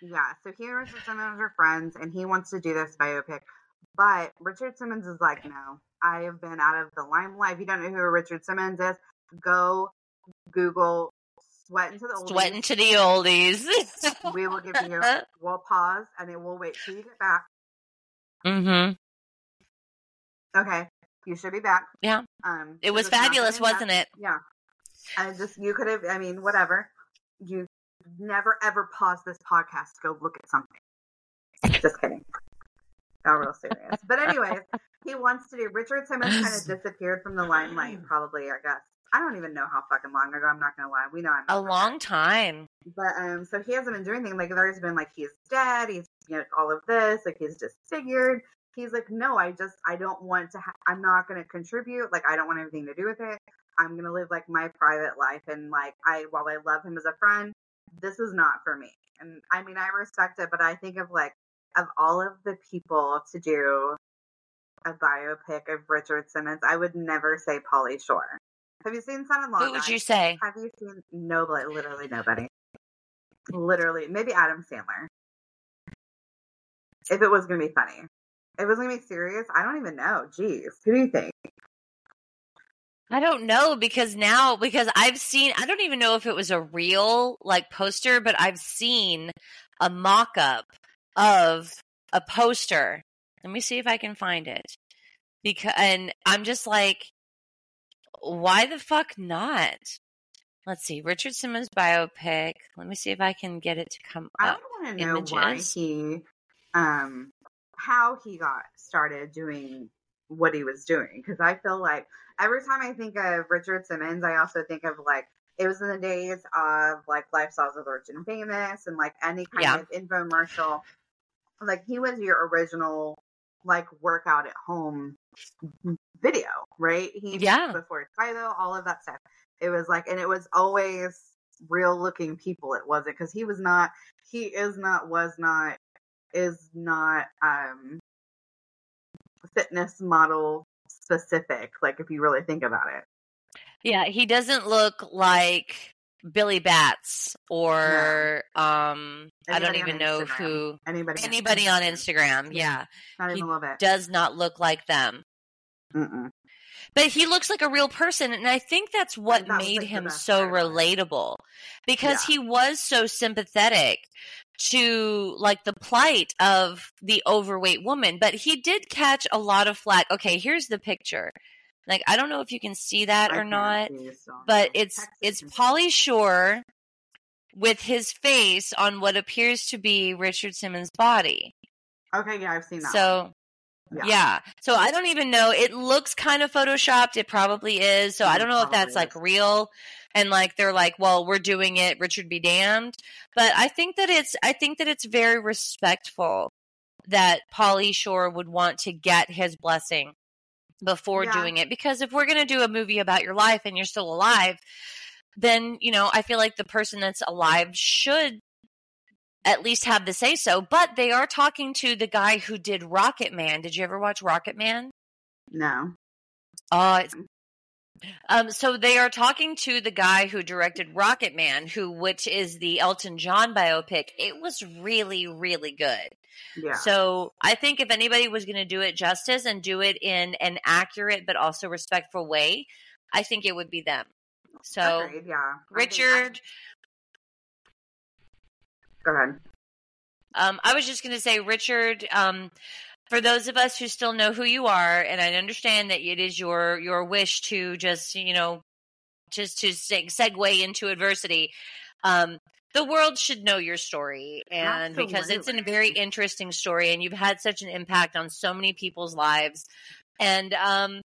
Yeah, so he and Richard Simmons are friends, and he wants to do this biopic. But Richard Simmons is like, no, I have been out of the limelight. If you don't know who Richard Simmons is, go Google "Sweatin' to the Oldies." Sweatin' to the oldies. we will give you. We'll pause, and then we'll wait till you get back. mm-hmm. Okay, you should be back. Yeah. Um, It was fabulous, wasn't back. it? Yeah. I just you could have. I mean, whatever. You never ever pause this podcast to go look at something. Just kidding. Got real serious. But anyways, he wants to do. Richard Simmons kind of disappeared from the limelight. Probably, I guess. I don't even know how fucking long ago. I'm not gonna lie. We know I'm A long time. but um, so he hasn't been doing anything. Like there's been like he's dead. He's you know all of this. Like he's disfigured. He's like, no, I just I don't want to. Ha- I'm not going to contribute. Like I don't want anything to do with it. I'm gonna live like my private life. And like I, while I love him as a friend, this is not for me. And I mean, I respect it, but I think of like of all of the people to do a biopic of Richard Simmons, I would never say Pauly Shore. Have you seen Son in Law? Who would you say? Have you seen nobody? Literally nobody. Literally, maybe Adam Sandler. If it was gonna be funny, if it was gonna be serious, I don't even know. Jeez, who do you think? I don't know because now because I've seen I don't even know if it was a real like poster, but I've seen a mock up of a poster. Let me see if I can find it. Because and I'm just like why the fuck not? Let's see. Richard Simmons biopic. Let me see if I can get it to come up. don't want to know why he, um, how he got started doing what he was doing. Because I feel like every time I think of Richard Simmons, I also think of like it was in the days of like Lifestyles of Rich and Famous and like any kind Yeah. of infomercial. Like he was your original like workout at home video, right? He Yeah. before Tae Bo, all of that stuff. It was like, and it was always real looking people. It wasn't because he was not, he is not, was not, is not um fitness model specific. Like if you really think about it, Yeah, he doesn't look like Billy Blanks or um I don't even know who anybody, anybody on Instagram. Yeah. Not he even a little bit. Does not look like them. Mm-mm. But he looks like a real person and I think that's what that made like, him so part about it. relatable because Yeah. he was so sympathetic to like the plight of the overweight woman, but he did catch a lot of flack. Okay, here's the picture. Like I don't know if you can see that I or not. see it, so but it's it's. Pauly Shore with his face on what appears to be Richard Simmons' body. Okay, yeah, I've seen that. So one. yeah. So I don't even know. It looks kind of photoshopped. It probably is. So I don't know if that's probably like real and like they're like, well, we're doing it, Richard be damned. But I think that it's I think that it's very respectful that Pauly Shore would want to get his blessing before Yeah. doing it because if we're going to do a movie about your life and you're still alive, then, you know, I feel like the person that's alive should at least have the say so, but they are talking to the guy who did Rocket Man. Did you ever watch Rocket Man? No. Oh, it's um, so they are talking to the guy who directed Rocket Man, who which is the Elton John biopic. It was really, really good. Yeah. So I think if anybody was going to do it justice and do it in an accurate but also respectful way, I think it would be them. So Agreed, yeah. I think I- Richard, go ahead. um, I was just going to say, Richard, um, for those of us who still know who you are, and I understand that it is your your wish to just you know just to seg- segue into adversity. Um, the world should know your story and because it's a very interesting story and you've had such an impact on so many people's lives and um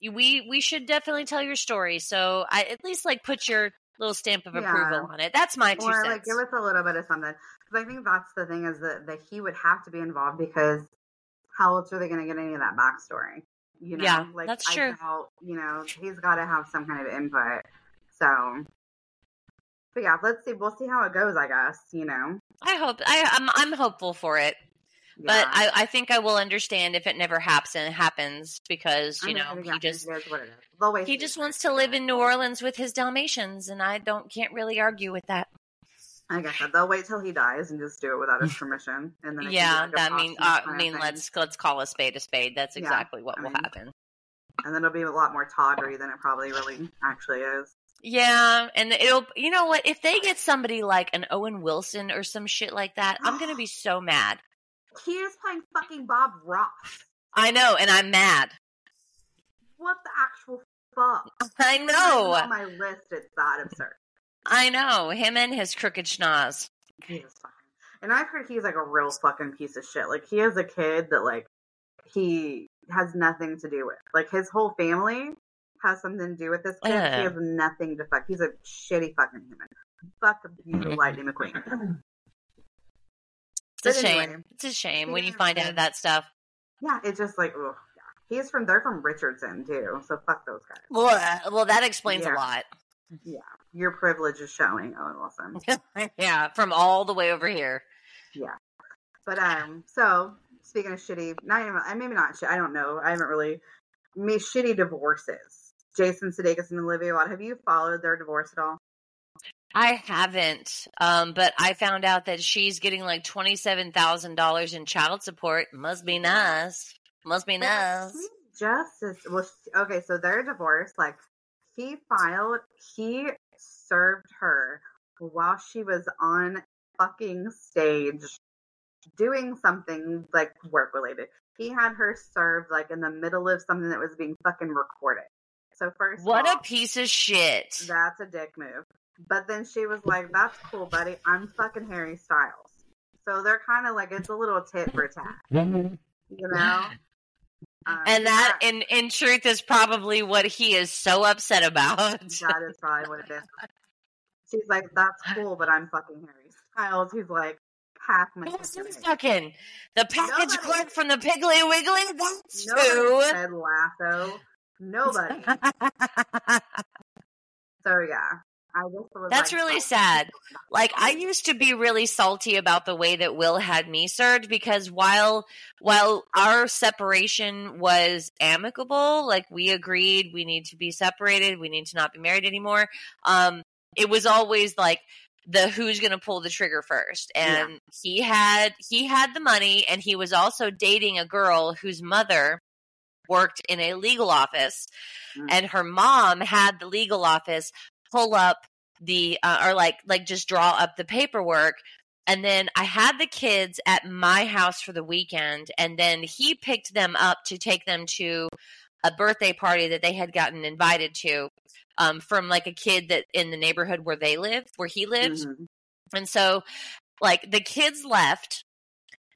we we should definitely tell your story so i at least like put your little stamp of Yeah. approval on it that's my two or cents like give us a little bit of something because I think that's the thing is that that he would have to be involved because how else are they going to get any of that backstory? You know, Yeah, like that's I true. doubt, you know, he's got to have some kind of input. So, but yeah, let's see. We'll see how it goes. I guess you know. i hope i i'm, I'm hopeful for it but I, I think i will understand if it never happens it happens because I you mean, know yeah, he just what it is. They'll wait he just wants to live in new orleans with his dalmatians and i don't can't really argue with that. I guess that. They'll wait till he dies and just do it without his permission, and then it can be yeah like that mean uh, i mean thing. let's let's call a spade a spade. That's Yeah, exactly what I will mean- happen. and then it'll be a lot more tawdry than it probably really actually is. yeah and it'll you know what? If they get somebody like an owen wilson or some shit like that i'm gonna be so mad He is playing fucking Bob Ross. i know and i'm mad What the actual fuck? i know On my list, it's that absurd. i know him and his crooked schnoz He is fucking. And I've heard he's like a real fucking piece of shit. Like he is a kid that like he has nothing to do with. Like his whole family has something to do with this kid. Yeah. He has nothing to fuck. He's a shitty fucking human. Fuck you, Lightning McQueen. It's a But shame anyway, it's a shame he when you find out that stuff Yeah, it's just like, ugh. Yeah. He's from, they're from Richardson too, so fuck those guys. well, well that explains Yeah. a lot Yeah, your privilege is showing, Owen Wilson. yeah from all the way over here Yeah, But um, so speaking of shitty, not even uh, maybe not shit. I don't know. I haven't really me shitty divorces. Jason Sudeikis and Olivia Wilde. Have you followed their divorce at all? I haven't, um, but I found out that she's getting like twenty seven thousand dollars in child support. Must be nice. Must be nice. He Just as well. she- Okay, so they're divorced. like he filed, he served her while she was on fucking stage doing something like work related. He had her served like in the middle of something that was being fucking recorded. So first, What of all, a piece of shit! That's a dick move. But then she was like, "That's cool, buddy. I'm fucking Harry Styles." So they're kind of like it's a little tit for tat, you know. Um, And that, in in truth, is probably what he is so upset about. that is probably what it is. She's like, "That's cool, but I'm fucking Harry Styles." He's like, half my Who's fucking this age. fucking the package Nobody. clerk from the Piggly Wiggly? That's Nobody who. said Lasso. Nobody. So yeah, I just was That's like, really sad. Like I used to be really salty about the way that Will had me served because while while our separation was amicable, like we agreed we need to be separated, we need to not be married anymore. Um it was always like the who's going to pull the trigger first. And he had he had the money and he was also dating a girl whose mother worked in a legal office Mm. and her mom had the legal office pull up the uh, or like like just draw up the paperwork and then I had the kids at my house for the weekend and then he picked them up to take them to a birthday party that they had gotten invited to um, from like a kid that in the neighborhood where they lived where he lived Mhm. and so, like, the kids left,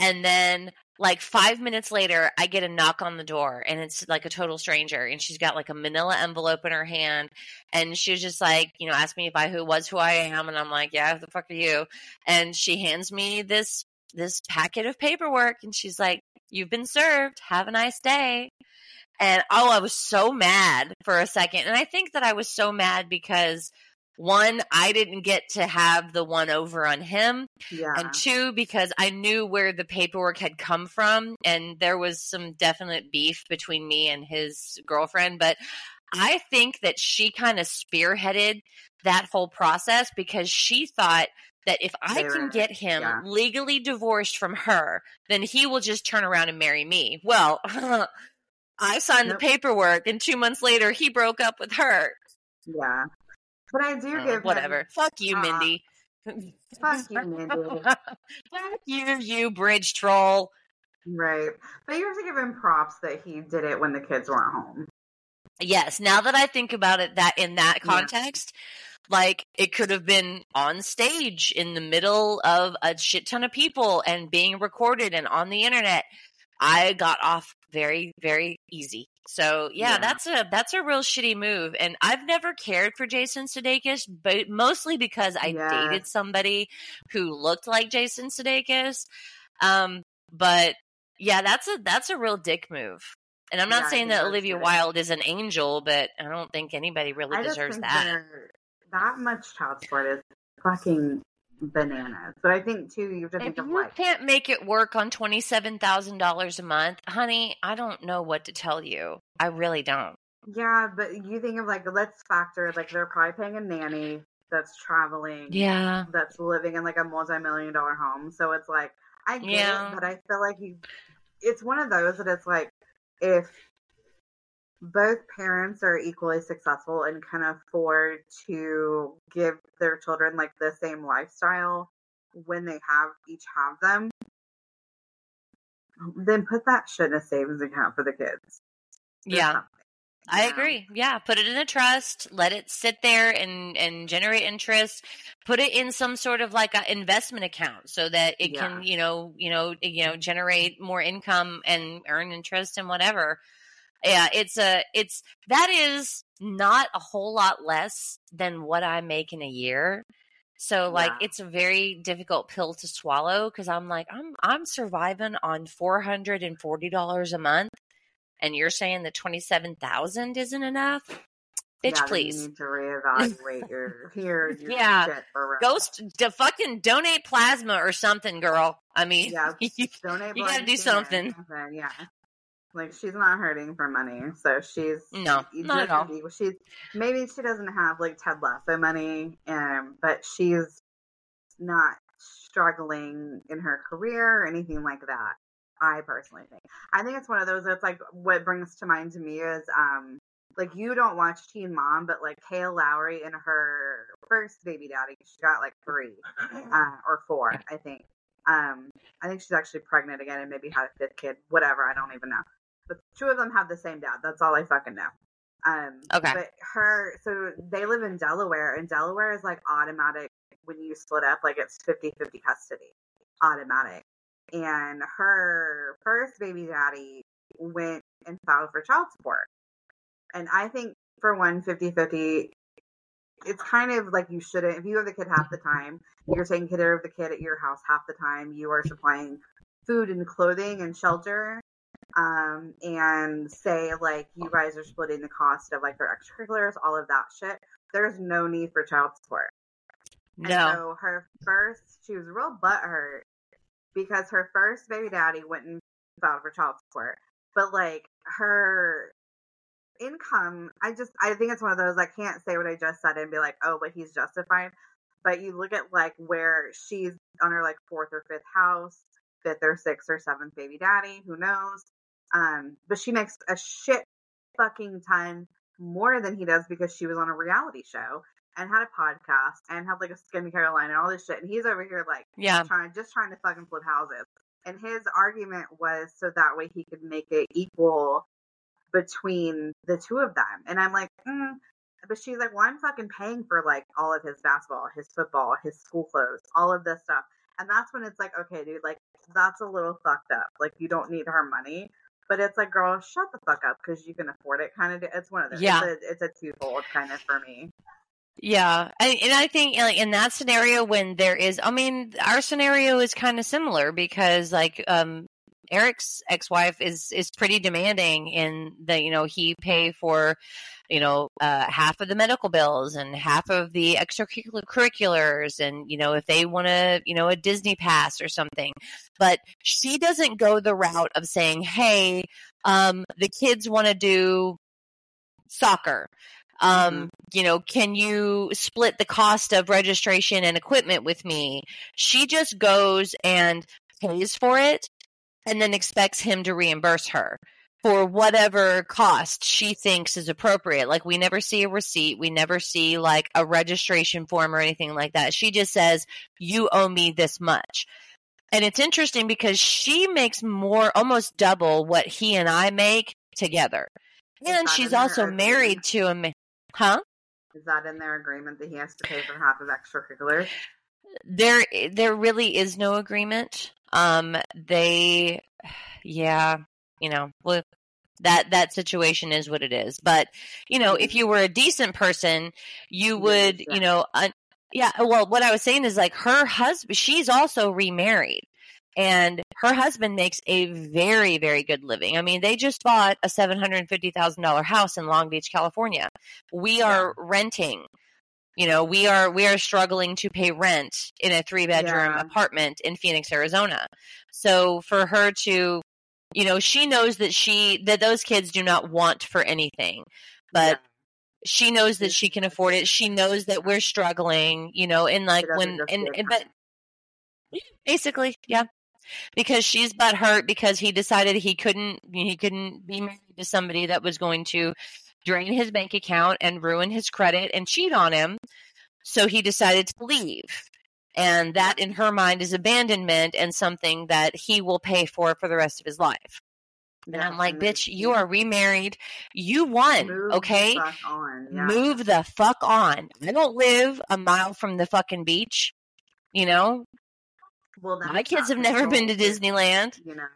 and then, like, five minutes later, I get a knock on the door, and it's like a total stranger. And she's got like a manila envelope in her hand. And she was just like, you know, asked me if I who was who I am. And I'm like, yeah, who the fuck are you? And she hands me this this packet of paperwork, and she's like, you've been served. Have a nice day. And oh, I was so mad for a second. And I think that I was so mad because one, I didn't get to have the one over on him, Yeah. and two, because I knew where the paperwork had come from, and there was some definite beef between me and his girlfriend. But I think that she kind of spearheaded that whole process because she thought that if I can get him yeah. legally divorced from her, then he will just turn around and marry me. Well, I signed the paperwork, and two months later, he broke up with her. yeah. But I do Uh, give him- whatever. Fuck you, uh, Mindy. Fuck you, Mindy. Fuck you, you bridge troll. Right. But you have to give him props that he did it when the kids weren't home. Yes, now that I think about it that in that Yeah. context, Like it could have been on stage in the middle of a shit ton of people and being recorded and on the internet. I got off very, very easy. So yeah, Yeah. that's a that's a real shitty move. And I've never cared for Jason Sudeikis, but mostly because I Yes. dated somebody who looked like Jason Sudeikis. Um, but yeah, that's a that's a real dick move. And I'm not Yeah, saying that Olivia good. Wilde is an angel, but I don't think anybody really I deserves think that. that much child support is fucking bananas. But I think too, you have to If think of you like can't make it work on twenty seven thousand dollars a month, honey, I don't know what to tell you. I really don't. yeah, but you think of like let's factor like they're probably paying a nanny that's traveling, Yeah. that's living in like a multi million dollar home. So it's like I get Yeah. it, but I feel like you, it's one of those that it's like if both parents are equally successful and can afford to give their children like the same lifestyle when they have each have them then put that shit in a savings account for the kids or Yeah. I know? agree. Yeah, put it in a trust, let it sit there and and generate interest. Put it in some sort of like an investment account so that it Yeah. can, you know, you know, you know, generate more income and earn interest and whatever. Yeah, it's a it's that is not a whole lot less than what I make in a year. So like Yeah. it's a very difficult pill to swallow because I'm like I'm I'm surviving on four hundred and forty dollars a month, and you're saying that twenty seven thousand isn't enough, bitch. Yeah, please you need to reevaluate your your, your Yeah. shit for real. go to fucking donate plasma or something, girl. I mean, yeah you- donate you gotta do to something. Yeah like she's not hurting for money so she's No, not at all. she's maybe she doesn't have like ted lasso money um but she's not struggling in her career or anything like that i personally think. I think it's one of those that's like what brings to mind to me is um like you don't watch teen mom but like kail lowry and her first baby daddy she got like three uh, or four i think. Um i think she's actually pregnant again and maybe had a fifth kid whatever i don't even know but two of them have the same dad. That's all i fucking know. Um Okay. but her so they live in delaware and delaware is like automatic. When you split up like it's 50 50 custody automatic. And her first baby daddy went and filed for child support. And i think for one 50 50 it's kind of like you shouldn't if you have the kid half the time you're taking care of the kid at your house half the time you are supplying food and clothing and shelter um and say like you guys are splitting the cost of like their extracurriculars all of that shit there's no need for child support. And no, so her first she was real butthurt because her first baby daddy went and filed for child support. But like her income i just i think it's one of those i can't say what i just said and be like oh but he's justified. But you look at like where she's on her like fourth or fifth house fifth or sixth or seventh baby daddy who knows um but she makes a shit fucking ton more than he does because she was on a reality show and had a podcast and had like a skincare line and all this shit and he's over here like yeah, trying just trying to fucking flip houses. And his argument was so that way he could make it equal between the two of them. And I'm like, mm. but she's like, well, I'm fucking paying for like all of his basketball, his football, his school clothes, all of this stuff. And that's when it's like, okay, dude, like that's a little fucked up. Like you don't need her money. But it's like, girl, shut the fuck up because you can afford it. Kind of, it's one of those. Yeah. it's a, it's a twofold kind of for me. yeah. I, and I think like in that scenario, when there is, I mean, our scenario is kind of similar because like um Eric's ex-wife is is pretty demanding in that you know he pay for you know uh, half of the medical bills and half of the extracurriculars and you know if they want to you know a Disney pass or something. But she doesn't go the route of saying hey um the kids want to do soccer. Um you know can you split the cost of registration and equipment with me? She just goes and pays for it and then expects him to reimburse her for whatever cost she thinks is appropriate. Like we never see a receipt, we never see like a registration form or anything like that. She just says, "You owe me this much." And it's interesting because she makes more almost double what he and I make together. And she's also agreement? married to a ma- huh? Is that in their agreement that he has to pay for half of extracurriculars? There, there really is no agreement. Um, they, yeah, you know, well, that that situation is what it is. But you know, if mm-hmm. you were a decent person, you would, you know, un- yeah. Well, what I was saying is like her husband. She's also remarried, and her husband makes a very very good living. I mean, they just bought a seven hundred fifty thousand dollar house in Long Beach, California. We are renting. You know, we are we are struggling to pay rent in a three bedroom Yeah. apartment in Phoenix, Arizona. So for her to, you know, she knows that she that those kids do not want for anything, but she knows that she can afford it. She knows that we're struggling, you know, and like when and, and but basically, yeah. Because she's but hurt because he decided he couldn't he couldn't be married to somebody that was going to drain his bank account and ruin his credit and cheat on him. So he decided to leave. And that in her mind is abandonment and something that he will pay for for the rest of his life. And I'm like, bitch, you are remarried. You won. move okay? on. Yeah. Move the fuck on. I don't live a mile from the fucking beach. You know, Well, my kids have never been to. Disneyland. You know.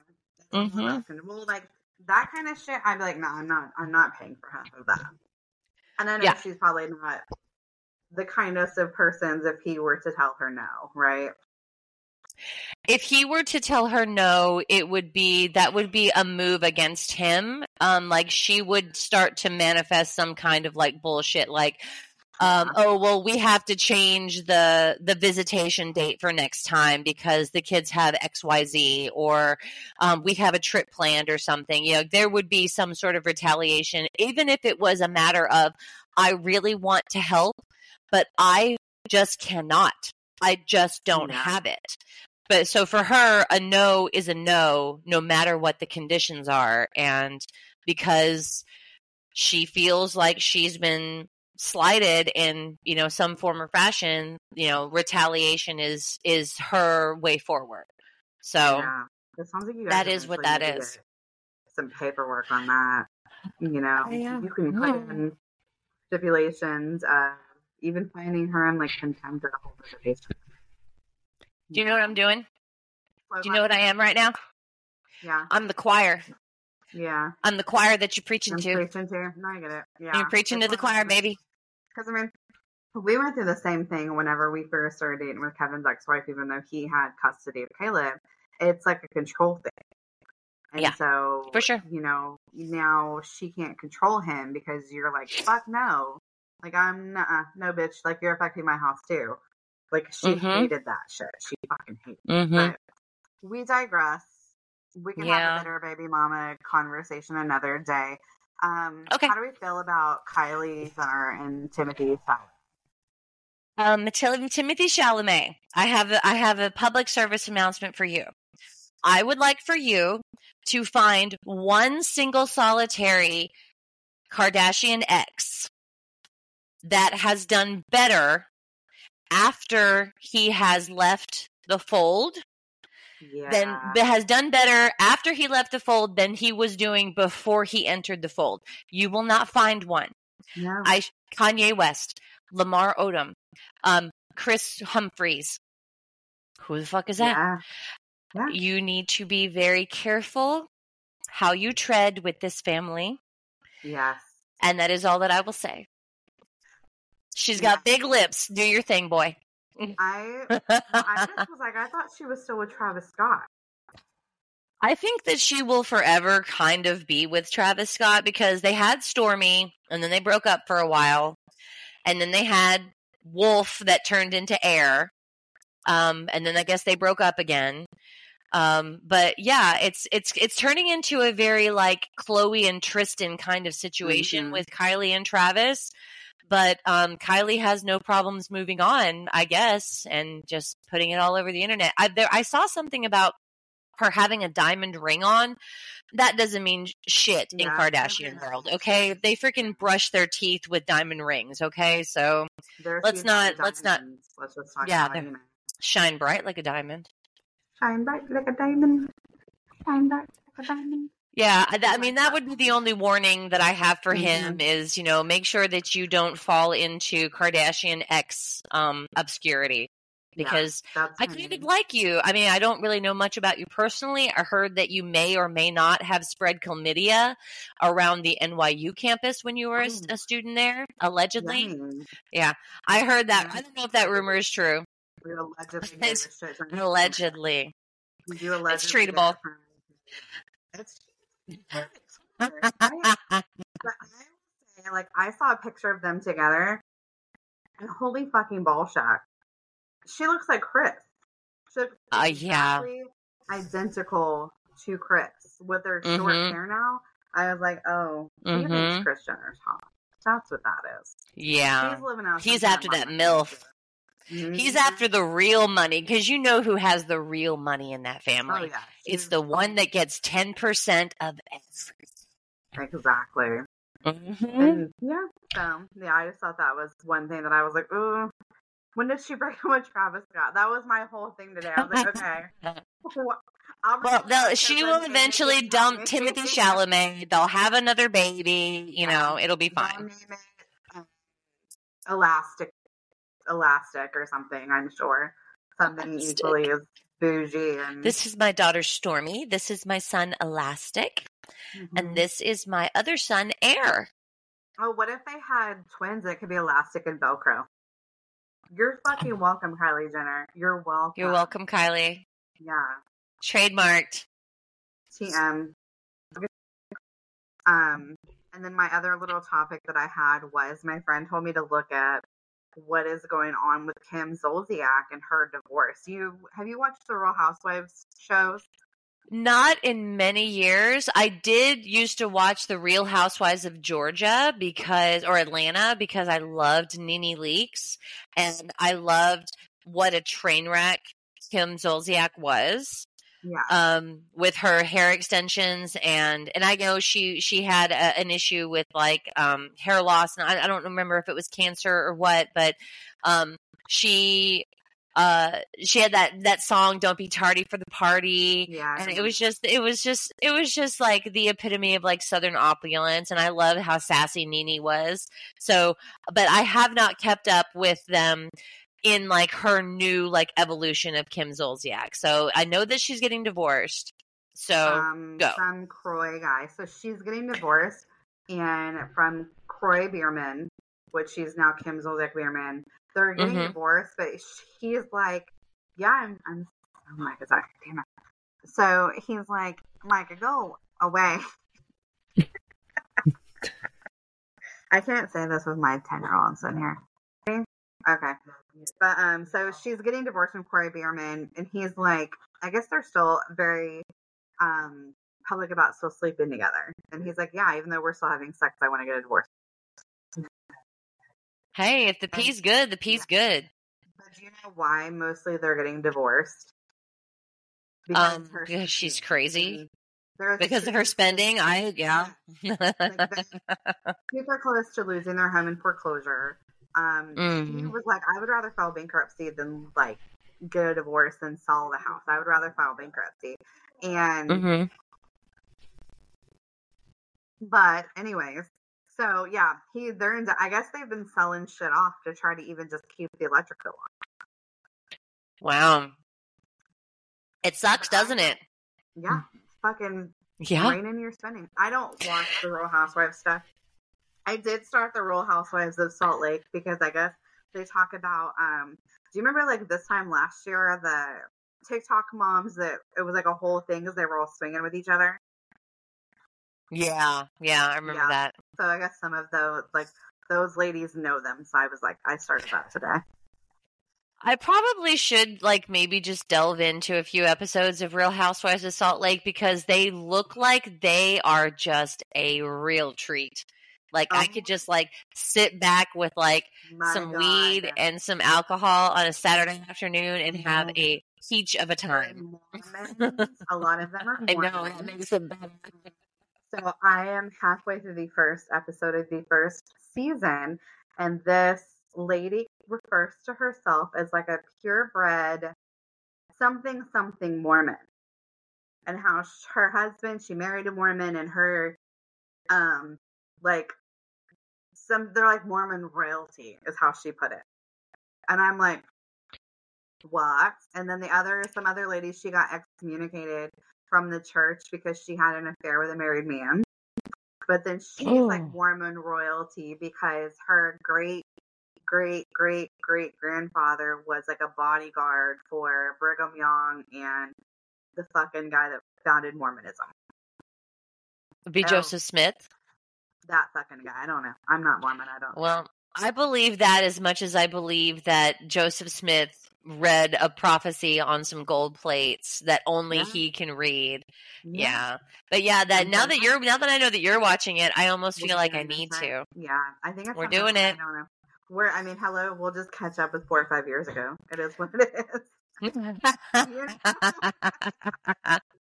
Mhm. Well, like that kind of shit, I'd be like, no, I'm not. I'm not paying for half of that. And I know Yeah. she's probably not the kindest of persons if he were to tell her no, right? If he were to tell her no, it would be that would be a move against him. Um, like she would start to manifest some kind of like bullshit, like, um, oh well, we have to change the the visitation date for next time because the kids have X Y Z, or um, we have a trip planned or something. You know, there would be some sort of retaliation, even if it was a matter of I really want to help, but I just cannot. I just don't Yeah. have it. But so for her, a no is a no, no matter what the conditions are. And because she feels like she's been slighted in, you know, some form or fashion, you know, retaliation is is her way forward. So yeah. It sounds like you guys that is what eventually that need to is. get Some paperwork on that. You know, Yeah. you can put Mm. in stipulations of even finding her in like contempt or whole visitation. do you know what I'm doing? Do you know what I am right now? Yeah, I'm the choir. yeah. I'm the choir that you're preaching I'm to. preaching to. No, I get it. Yeah, You're preaching to the choir, baby. Because I mean, we went through the same thing whenever we first started dating with Kevin's ex-wife. Even though he had custody of Caleb, it's like a control thing. And Yeah, so for sure. you know, now she can't control him because you're like, fuck no. Like I'm not no bitch, like you're affecting my house too. Like she Mhm. hated that shit. She fucking hated. Mm-hmm. But we digress. We can Yeah. have a bitter baby mama conversation another day. Um, Okay. How do we feel about Kylie Jenner and Timothée Chalamet? Um, Tim- Timothée Chalamet, I have a, I have a public service announcement for you. I would like for you to find one single solitary Kardashian ex that has done better after he has left the fold Yeah. than has done better after he left the fold than he was doing before he entered the fold. You will not find one. no. I Kanye West, Lamar Odom, um, Kris Humphries. Who the fuck is that? Yeah. You need to be very careful how you tread with this family, Yes. and that is all that I will say. She's got big lips. Do your thing, boy. I I just was like, I thought she was still with Travis Scott. I think that she will forever kind of be with Travis Scott because they had Stormi and then they broke up for a while. And then they had Wolf that turned into Aire. Um, and then I guess they broke up again. Um, but yeah, it's it's it's turning into a very like Khloé and Tristan kind of situation Mhm. with Kylie and Travis. But um, Kylie has no problems moving on, I guess, and just putting it all over the internet. I there I saw something about her having a diamond ring on, that doesn't mean shit in Yeah, Kardashian world. Okay, they freaking brush their teeth with diamond rings. Okay, so Let's not- let's not- Let's just talk Yeah, about they're- you know, shine bright like a diamond. shine bright like a diamond. Shine bright like a diamond. Yeah, I, I mean that would be the only warning that I have for him Mhm. is you know make sure that you don't fall into Kardashian X um, obscurity because that's I kind of like you. I mean, I don't really know much about you personally. I heard that you may or may not have spread chlamydia around the NYU campus when you were a, Oh. a student there, allegedly. Yeah, I heard that. Yeah. I don't know if that rumor is true. We allegedly It's- a shit ton of- Allegedly. You allegedly gave treatable. It's I, but I will say, like I saw a picture of them together, and holy fucking ball shock. She looks like Kris. She looks Uh, yeah. identical to Kris with her short Mhm. hair now. I was like, oh, he Mhm. thinks Kris Jenner's hot. That's what that is. Yeah. He's living out. He's after that MILF. Mhm. He's after the real money because you know who has the real money in that Oh family. yeah, It's the one that gets 10% of everything. exactly. Mhm. And yeah, so yeah, I just thought that was one thing that I was like, ooh, when did she break up with Travis Scott? That was my whole thing today. I was like, okay. Well, I'll Well, bring it they'll, up will eventually dump Timothée Chalamet. They'll have another baby. You know, it'll be fine. um, Elastic, Elastic or something. I'm sure something Elastic. equally as bougie and This is my daughter Stormi. This is my son Elastic. Mhm. And this is my other son Aire. Oh, what if they had twins? It could be Elastic and Velcro. You're fucking welcome, Kylie Jenner. You're welcome. You're welcome, Kylie. Yeah. Trademarked. TM. Um, and then my other little topic that I had was my friend told me to look at what is going on with Kim Zolciak and her divorce. You have you watched the Real Housewives shows? Not in many years. I did used to watch The Real Housewives of Georgia because, or Atlanta, because I loved NeNe Leakes and I loved what a train wreck Kim Zolciak was. Yeah. um with her hair extensions and and I know she she had a, an issue with like um hair loss and I, I don't remember if it was cancer or what but um she uh she had that that song don't be tardy for the party yeah. and it was just it was just it was just like the epitome of like southern opulence and i love how sassy nene was so but i have not kept up with them in like her new like evolution of kim zolciak so i know that she's getting divorced so um go. some Kroy guy. So she's getting divorced and from Kroy Biermann, which she's now Kim Zolciak Biermann. They're getting Mhm. divorced, but he's like, Yeah, I'm I'm oh my god, damn it. So he's like, Micah, go away. I can't say this with my ten year old sitting here. Okay. But um so she's getting divorced from Corey Biermann and he's like I guess they're still very um public about still sleeping together. And he's like, Yeah, even though we're still having sex, I want to get a divorce. hey if the pea's good the pea's good But do you know why mostly they're getting divorced? Um, her because she's crazy? They're- because of her spending i yeah People are close to losing their home in foreclosure. Um, He Mhm. was like, I would rather file bankruptcy than like get a divorce and sell the house. I would rather file bankruptcy. And hmm but anyways, so yeah, he they're in. I guess they've been selling shit off to try to even just keep the electric bill on. wow it sucks doesn't it Yeah, fucking yeah rein in your spending. I don't watch the Real Housewives stuff. I did start the Real Housewives of Salt Lake because I guess they talk about. um Do you remember like this time last year the TikTok moms that it was like a whole thing because they were all swinging with each other. yeah yeah i remember Yeah. that So I guess some of those like those ladies know them. So I was like, I started that today. I probably should like maybe just delve into a few episodes of Real Housewives of Salt Lake because they look like they are just a real treat. Like I Oh. could just like sit back with like My some God. weed and some alcohol on a Saturday afternoon and have a peach of a time. A lot of them are. I know Mormons. makes it better. So I am halfway through the first episode of the first season, and this lady refers to herself as like a purebred something something Mormon. and how her husband she married a Mormon and her um like some they're like Mormon royalty is how she put it. And I'm like, what? And then the other some other lady she got excommunicated from the church because she had an affair with a married man. But then she's like Oh. Mormon royalty because her great great great great grandfather was like a bodyguard for Brigham Young and the fucking guy that founded Mormonism. Be Oh. Joseph Smith. That fucking guy. I don't know. I'm not Mormon. I don't. Well, I believe that as much as I believe that Joseph Smith read a prophecy on some gold plates that only Yeah. he can read. Yeah. But yeah, that now that you're now that I know that you're watching it, I almost feel like I need to. Yeah, I think We're doing I it. don't know. We're. I mean, hello. We'll just catch up with four or five years ago. It is what it is.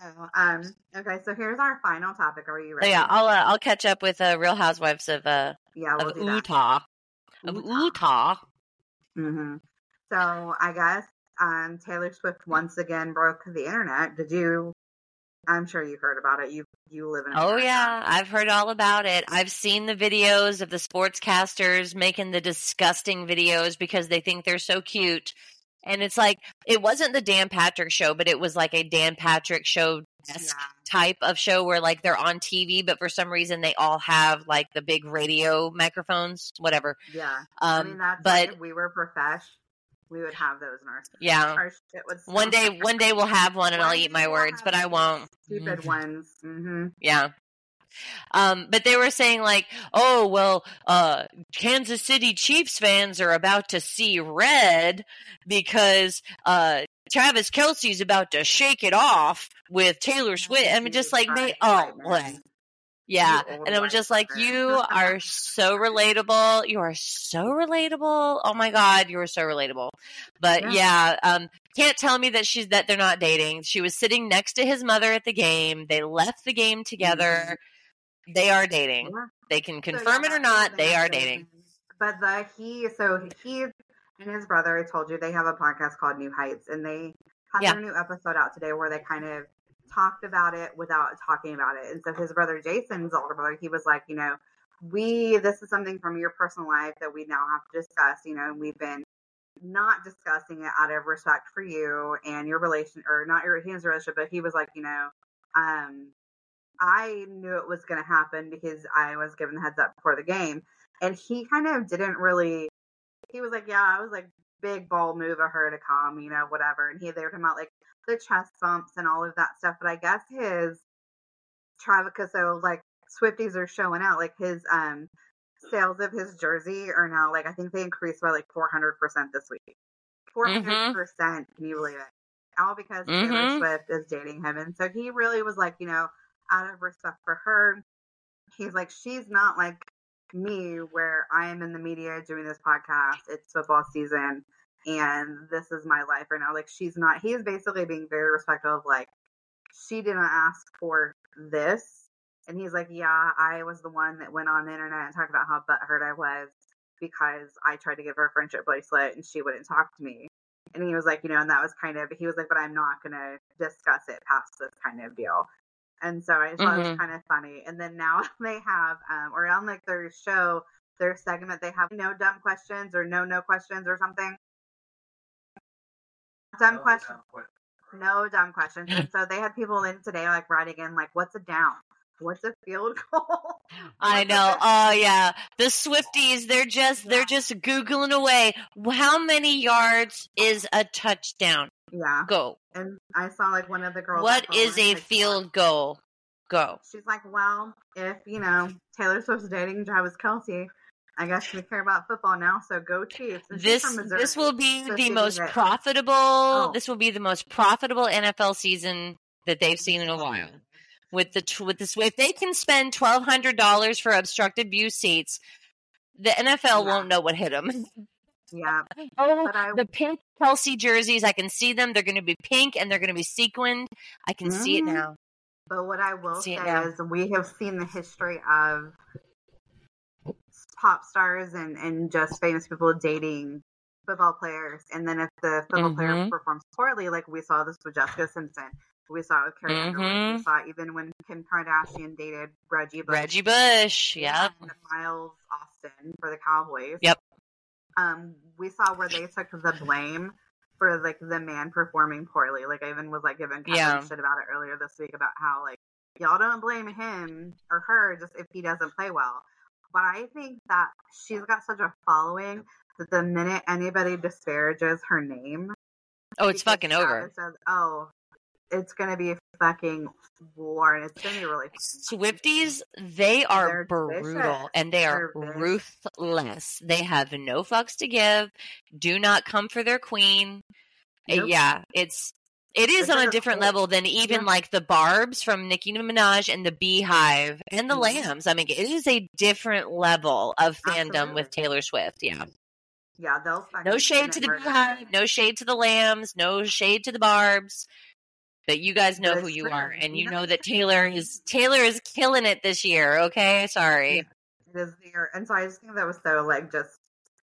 So, um. Okay. So here's our final topic. Are you So ready? yeah, I'll uh, I'll catch up with uh, Real Housewives of uh yeah. We'll of do that. Utah of Utah. hmm So I guess um, Taylor Swift once again broke the internet. Did you? I'm sure you heard about it. You you live in. Oh yeah, I've heard all about it. I've seen the videos of the sportscasters making the disgusting videos because they think they're so cute. And it's like it wasn't the Dan Patrick show, but it was like a Dan Patrick show Yeah. type of show where like they're on TV, but for some reason they all have like the big radio microphones, whatever. Yeah. Um, I mean, that's but like if we were profesh, we would have those in our. yeah, Our shit would one day, one day we'll have one, and I'll eat my words, but I won't. Stupid Mhm. ones. hmm Yeah. Um, but they were saying like, oh well, uh, Kansas City Chiefs fans are about to see red because uh, Travis Kelce's about to shake it off with Taylor Swift. I mean, just like, may- oh, what? Yeah, and I'm just like, you are so relatable. You are so relatable. Oh my god, you are so relatable. But Yeah. yeah, um, can't tell me that she's that they're not dating. She was sitting next to his mother at the game. They left the game together. They are dating. Yeah. They can So, yeah, confirm it or not. They are dating. But the he, so he and his brother, I told you, they have a podcast called New Heights, and they had Yeah. their new episode out today where they kind of talked about it without talking about it. And so his brother Jason's older brother, he was like, you know, we this is something from your personal life that we now have to discuss, you know, and we've been not discussing it out of respect for you and your relation or not your his relationship, but he was like, you know, um I knew it was going to happen because I was given the heads up before the game. And he kind of didn't really, he was like, yeah, I was like, big ball move of her to come, you know, whatever. And he, they were talking about like the chest bumps and all of that stuff. But I guess his, Travis, so like Swifties are showing out, like his, um, sales of his jersey are now like, I think they increased by like 400% this week. 400%. percent Can you believe it? All because Taylor Mhm. Swift is dating him. And so he really was like, you know, out of respect for her, he's like, she's not like me, where I am in the media doing this podcast. It's football season, and this is my life right now. Like, she's not. He's basically being very respectful of like, she didn't ask for this, and he's like, yeah, I was the one that went on the internet and talked about how butthurt I was because I tried to give her a friendship bracelet and she wouldn't talk to me. And he was like, you know, and that was kind of, he was like, but I'm not going to discuss it past this kind of deal. And so I just thought it was Mhm. kind of funny. And then now they have, um, or on like their show, their segment, they have no dumb questions or no no questions or something. Dumb questions. No dumb questions. And so they had people in today like writing in like, what's a down? What's a field goal? I know. Oh yeah, the Swifties. They're just they're just googling away. How many yards is a touchdown? yeah. Go. And I saw like one of the girls. What is a like, field goal? Go. She's like, well, if you know Taylor Swift's dating Travis Kelce, I guess we care about football now. So go Chiefs. And This this will be so the most profitable. Oh. This will be the most profitable NFL season that they've seen in a while. With the with this, if they can spend twelve hundred dollars for obstructed view seats, the NFL Yeah. won't know what hit them. Yeah, Oh, I- the pink Kelce jerseys, I can see them. They're going to be pink and they're going to be sequined. I can see it Mhm. now. but what I will See say is we have seen the history of pop stars and and just famous people dating football players, and then if the football player Mhm. performs poorly, like we saw this with Jessica Simpson, We saw it with Carrie Underwood. Mhm. We saw it even when Kim Kardashian dated Reggie Bush. Reggie Bush. Yep. and Miles Austin for the Cowboys. Yep. Um, we saw where they took the blame for like the man performing poorly. Like I even was like giving Yeah. shit about it earlier this week about how like y'all don't blame him or her just if he doesn't play well. But I think that she's got such a following that the minute anybody disparages her name, Oh, it's fucking over. Says, oh, it's gonna be a fucking war, and it's gonna be really. Swifties, they are They're brutal vicious. and they are They're ruthless. They have no fucks to give. Do not come for their queen. Uh, Nope. Yeah, it's it is on a different cult. level than even Yeah. like the Barbs from Nicki Minaj and the Beehive and the Mhm. Lambs. I mean, it is a different level of fandom with Taylor Swift. Yeah, Yeah, they'll no shade to the. Beehive, no shade to the Lambs, no shade to the Barbs. But you guys know who you are, and you know that Taylor is Taylor is killing it this year. Okay, sorry. It is the year, and so I just think that was so like just.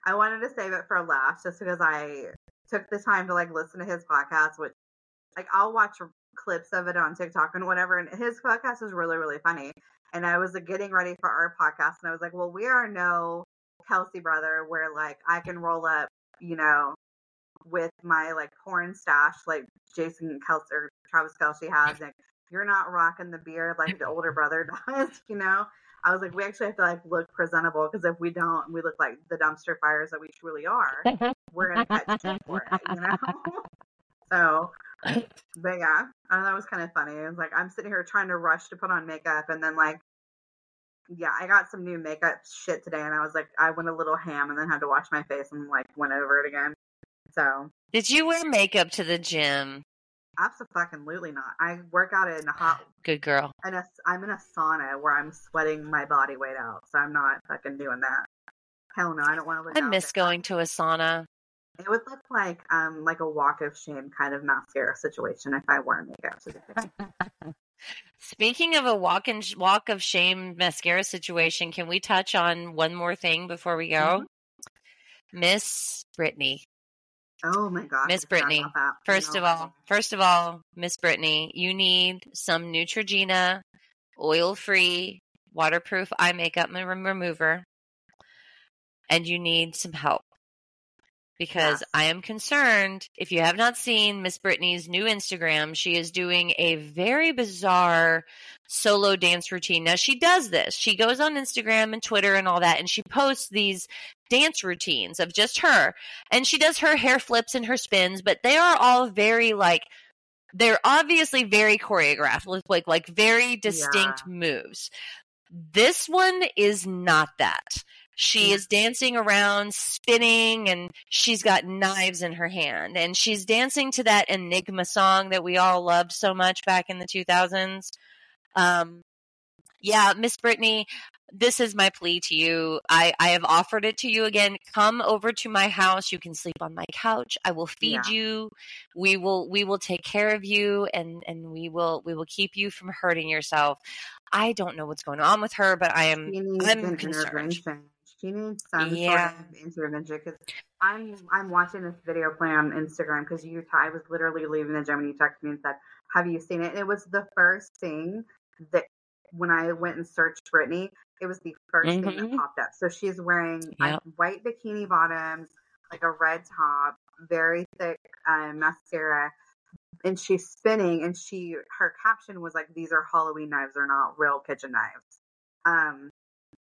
I wanted to save it for last, just because I took the time to like listen to his podcast, which like I'll watch clips of it on TikTok and whatever, and his podcast is really really funny. And I was like, getting ready for our podcast, and I was like, well, we are no Kelce brother, where like I can roll up, you know, with my like porn stash, like Jason Kelce or Travis Kelce has. Like, you're not rocking the beard like the older brother does, you know. I was like, we actually have to like look presentable because if we don't, we look like the dumpster fires that we truly are. We're gonna catch for it, you know. so, but yeah, I thought that was kind of funny. It was like I'm sitting here trying to rush to put on makeup, and then like, yeah, I got some new makeup shit today, and I was like, I went a little ham, and then had to wash my face and like went over it again. So, Did you wear makeup to the gym? absolutely not. I work out in a hot Good girl. in a, I'm in a sauna where I'm sweating my body weight out, so I'm not fucking doing that. Hell no, I don't want to. I miss going to a sauna. It would look like um like a walk of shame kind of mascara situation if I wore makeup. to the Speaking of a walk and walk of shame mascara situation, can we touch on one more thing before we go? Miss Britney. Oh my god, Miss Britney, First of all, first of all, Miss Britney, you need some Neutrogena oil-free, waterproof eye makeup remover, and you need some help because Yes. I am concerned. If you have not seen Miss Britney's new Instagram, she is doing a very bizarre solo dance routine. Now she does this. She goes on Instagram and Twitter and all that, and she posts these dance routines of just her and she does her hair flips and her spins, but they are all very like they're obviously very choreographed, with like like very distinct moves. This one is not that. She is dancing around, spinning, and she's got knives in her hand. And she's dancing to that Enigma song that we all loved so much back in the 2000s. Um, yeah, Miss Britney, this is my plea to you. I, I have offered it to you again. Come over to my house. You can sleep on my couch. I will feed Yeah. you. We will we will take care of you and and we will we will keep you from hurting yourself. I don't know what's going on with her, but I am I'm concerned. She needs some Yeah. sort of intervention because I'm I'm watching this video play on Instagram because you I was literally leaving the gym and you texted me and said, "Have you seen it?" And it was the first thing that when I went and searched Britney, it was the 1st thing that Mhm. popped up. So she's wearing like, white bikini bottoms, like a red top, very thick um, mascara, and she's spinning. And she her caption was like, "These are Halloween knives; they're not real kitchen knives." Um,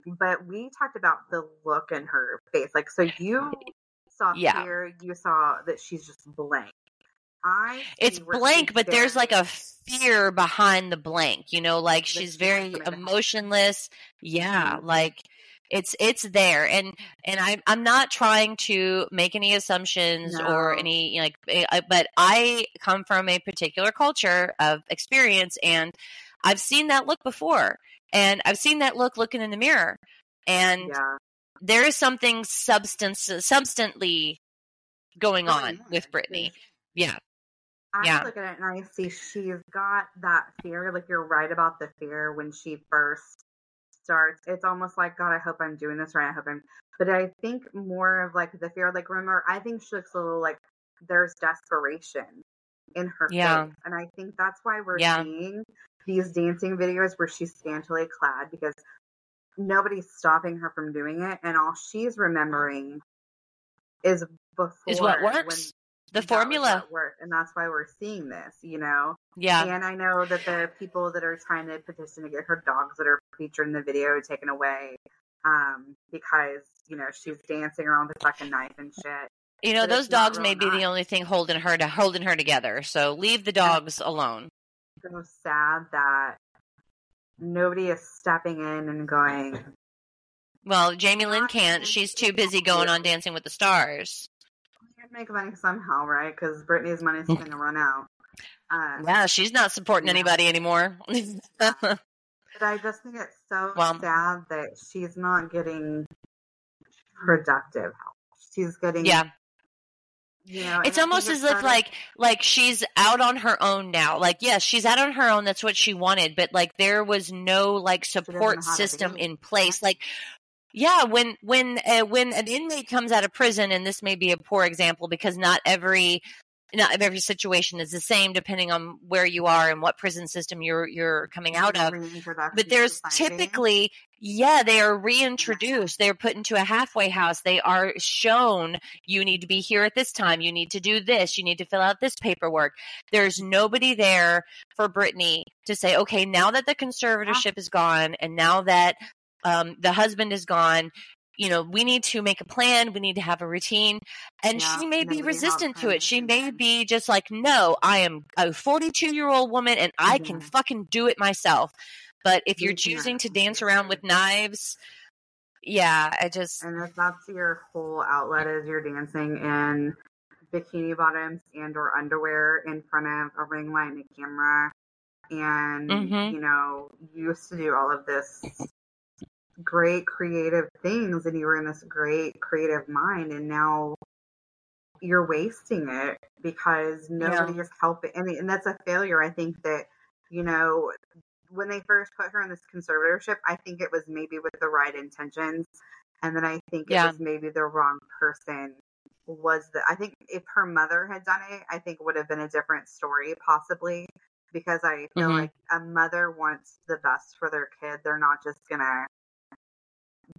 but we talked about the look in her face. Like, so you saw Yeah. fear, you saw that she's just blank. I it's blank, but there's like a fear behind the blank. You know, like she's very wants them in the house. emotionless. Yeah, Mhm. like it's it's there, and and I I'm not trying to make any assumptions or any like, eh, but I come from a particular culture of experience, and I've seen that look before, and I've seen that look looking in the mirror, and yeah. there is something substance substantially going on with Britney. Yeah. I Yeah. look at it and I see she's got that fear. Like you're right about the fear when she first starts. It's almost like God. I hope I'm doing this right. I hope I'm. But I think more of like the fear. Like remember, I think she looks a little like there's desperation in her Yeah. face. And I think that's why we're Yeah. seeing these dancing videos where she's scantily clad because nobody's stopping her from doing it. And all she's remembering is before Is what when works. The formula. worked. And that's why we're seeing this, you know? Yeah. And I know that there are people that are trying to petition to get her dogs that are featured in the video taken away um, because, you know, she's dancing around with a fucking knife and shit. You know, But those dogs may be the only thing holding her to holding her together. So leave the dogs alone. So sad that nobody is stepping in and going, Well, Jamie Lynn can't. She's too busy going on Dancing with the Stars. make money somehow, right? Because Britney's money's going to run out. Uh, Yeah, she's not supporting Yeah. anybody anymore. But I just think it's so Well- sad that she's not getting productive help. She's getting, yeah. It's almost as if like like she's out on her own now. Like yes, she's out on her own. That's what she wanted, but like there was no like support know how to system in place. Like yeah, when when uh, when an inmate comes out of prison, and this may be a poor example because not every not every situation is the same depending on where you are and what prison system you're you're coming out of. But there's typically, yeah, they are reintroduced. They're put into a halfway house. They are shown you need to be here at this time. You need to do this. You need to fill out this paperwork. There's nobody there for Britney to say, okay, now that the conservatorship is gone and now that um, the husband is gone, you know, we need to make a plan. We need to have a routine. And Yeah, she may be resistant to it. She may be just like, no, I am a 42 year old woman and I can Mhm. fucking do it myself. But if you're choosing to dance around with knives, yeah, I just, And if that's your whole outlet is you're dancing in bikini bottoms and or underwear in front of a ring light and a camera and Mhm. you know, you used to do all of this great creative things and you were in this great creative mind and now you're wasting it because nobody is helping and, and that's a failure i think that you know when they first put her in this conservatorship i think it was maybe with the right intentions and then i think it Yeah. was maybe the wrong person was the i think if her mother had done it i think it would have been a different story possibly because i feel Mhm. like a mother wants the best for their kid they're not just gonna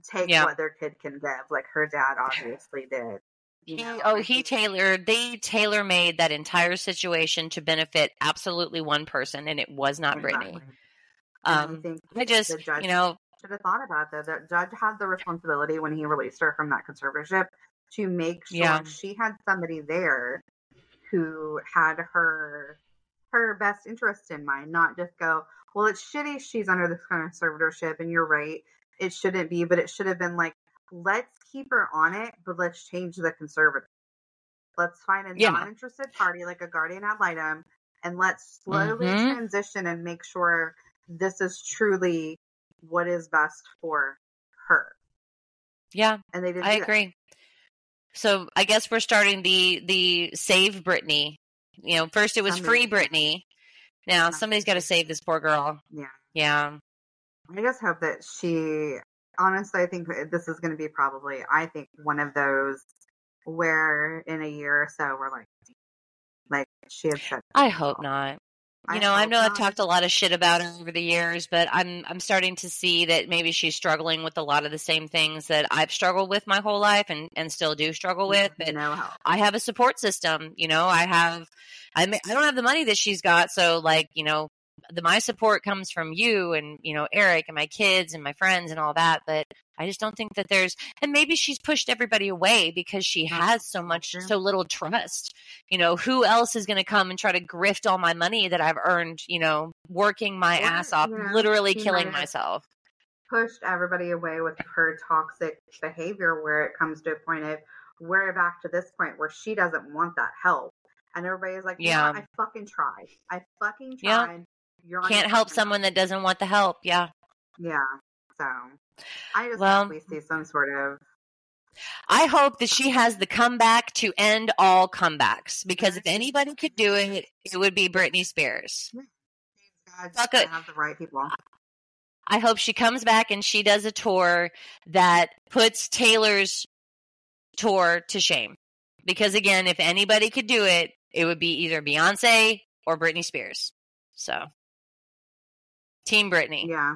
take Yeah. what their kid can give like her dad obviously did you he, oh, he tailored, they tailor made that entire situation to benefit absolutely one person, and it was not Britney. Exactly. I Um, think I just, the judge you know, should have thought about that. The judge had the responsibility when he released her from that conservatorship to make sure Yeah. she had somebody there who had her her best interest in mind, not just go, well, it's shitty she's under this conservatorship, and you're right, it shouldn't be, but it should have been like, let's keep her on it, but let's change the conservative. Let's find a Yeah. non-interested party like a guardian ad litem, and let's slowly Mhm. transition and make sure this is truly what is best for her. yeah, And they didn't. I agree. So I guess we're starting the the save Britney. You know, first it was Somebody- free Britney. Now Somebody- somebody's got to save this poor girl. Yeah. Yeah, I just hope that she. Honestly, I think this is going to be probably. I think one of those where in a year or so we're like, like she. I hope not. I You know, I know I've talked a lot of shit about her over the years, but I'm I'm starting to see that maybe she's struggling with a lot of the same things that I've struggled with my whole life and and still do struggle with. But no. I have a support system. You know, I have, I ma- I don't have the money that she's got, so like, you know, the my support comes from you and you know Eric and my kids and my friends and all that. But I just don't think that there's, and maybe she's pushed everybody away because she mm-hmm. has so much, so little trust. You know, who else is going to come and try to grift all my money that I've earned? You know, working my Or, ass off, know, literally killing myself. pushed everybody away with her toxic behavior where it comes to a point of we're back to this point where she doesn't want that help. And everybody's like, yeah, Yeah. I fucking tried. I fucking Yeah. You're Can't help someone that doesn't want the help. Yeah. Yeah. So I just Well- hope we see some sort of I hope that she has the comeback to end all comebacks because if anybody could do it, it would be Britney Spears. God, Fuck it. have the right people. I hope she comes back and she does a tour that puts Taylor's tour to shame. Because again, if anybody could do it, it would be either Beyonce or Britney Spears. So, Team Britney. Yeah.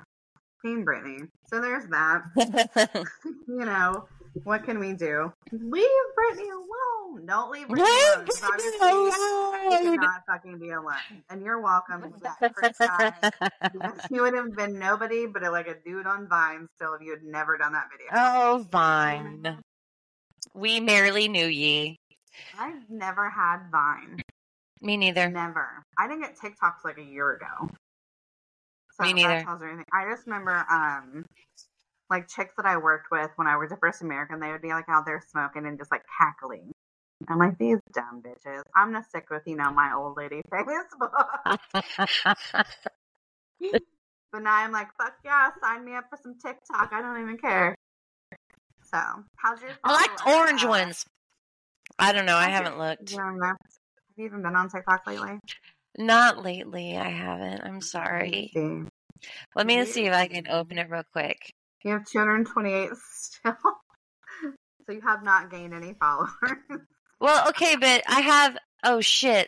Team Britney. So there's that. you know, what can we do? Leave Britney alone. Don't leave Leave alone. obviously alone. cannot fucking be alone. And you're welcome to that first. Yes, You would have been nobody but like a dude on Vine still if you had never done that video. oh, Vine. We merely knew ye. I've never had Vine. Me neither. Never. I didn't get TikToks like a year ago. Me neither. You anything. I just remember, um, like chicks that I worked with when I was a First American, they would be like out there smoking and just like cackling. I'm like these dumb bitches. I'm gonna stick with you know my old lady Facebook. but now I'm like, fuck yeah, sign me up for some TikTok. I don't even care. So, how's your? I like orange Uh, ones. I don't know. I haven't looked. Have you even been on TikTok lately? Not lately. I haven't. I'm sorry. See. Let me see if I can open it real quick. You have 228 still. so you have not gained any followers. Well, okay, but I have. Oh shit,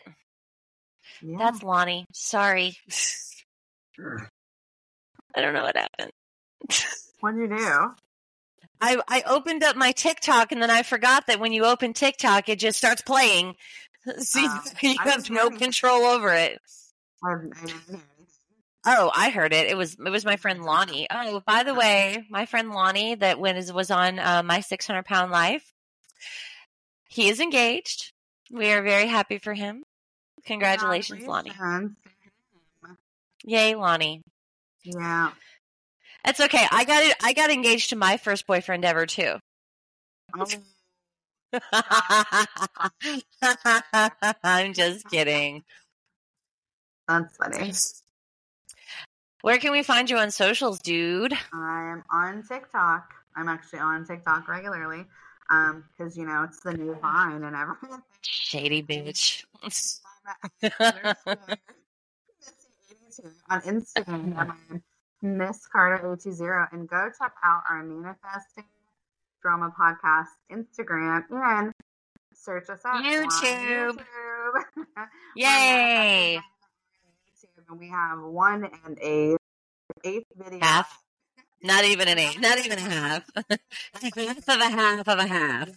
yeah. that's Lonnie. Sorry. I don't know what happened. What'd you do? I I opened up my TikTok and then I forgot that when you open TikTok, it just starts playing. So you- Uh, you have no control over it. I didn't hear anything. Oh, I heard it. It was it was my friend Lonnie. Oh, by the way, my friend Lonnie that when is was on uh, my six hundred pound life. He is engaged. We are very happy for him. Congratulations, Lonnie. Yay, Lonnie. Yeah. That's okay. I got it. I got engaged to my first boyfriend ever too. Oh, I'm just kidding. that's funny. Where can we find you on socials, dude? I'm on TikTok. I'm actually on TikTok regularly. Um, because you know it's the new Vine and everything. Shady bitch. on Instagram. I'm Miss Carter eight two zero, and go check out our manifesting drama podcast Instagram and search us out on YouTube. YouTube. Yay! And we have one and a eighth video. Half. Not even an eight. Not even a half. half of a half of a half.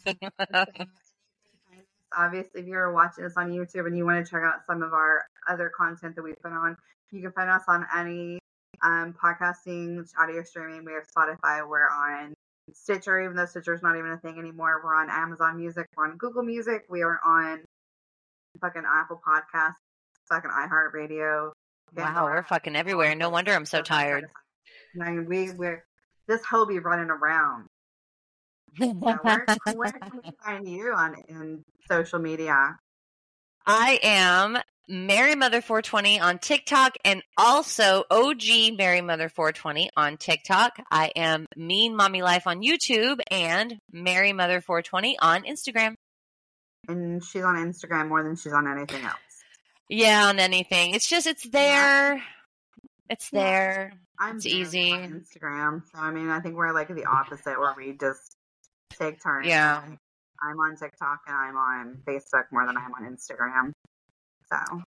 Obviously, if you're watching us on YouTube and you want to check out some of our other content that we put on, you can find us on any um, podcasting, audio streaming. We have Spotify. We're on Stitcher, even though Stitcher's not even a thing anymore. We're on Amazon Music. We're on Google Music. We are on fucking Apple Podcasts, fucking iHeartRadio. Wow, we're fucking everywhere. No wonder I'm so tired. I mean, we we're this hoe be running around. So where, where can we find you on in social media? I am Mary Mother 420 on TikTok and also OG Mary Mother 420 on TikTok. I am Mean Mommy Life on YouTube and Mary Mother 420 on Instagram. And she's on Instagram more than she's on anything else. Yeah, on anything. It's just it's there. It's Yeah. there. I'm It's easy. on Instagram. So I mean, I think we're like the opposite, where we just take turns. Yeah. I'm on TikTok and I'm on Facebook more than I'm on Instagram. So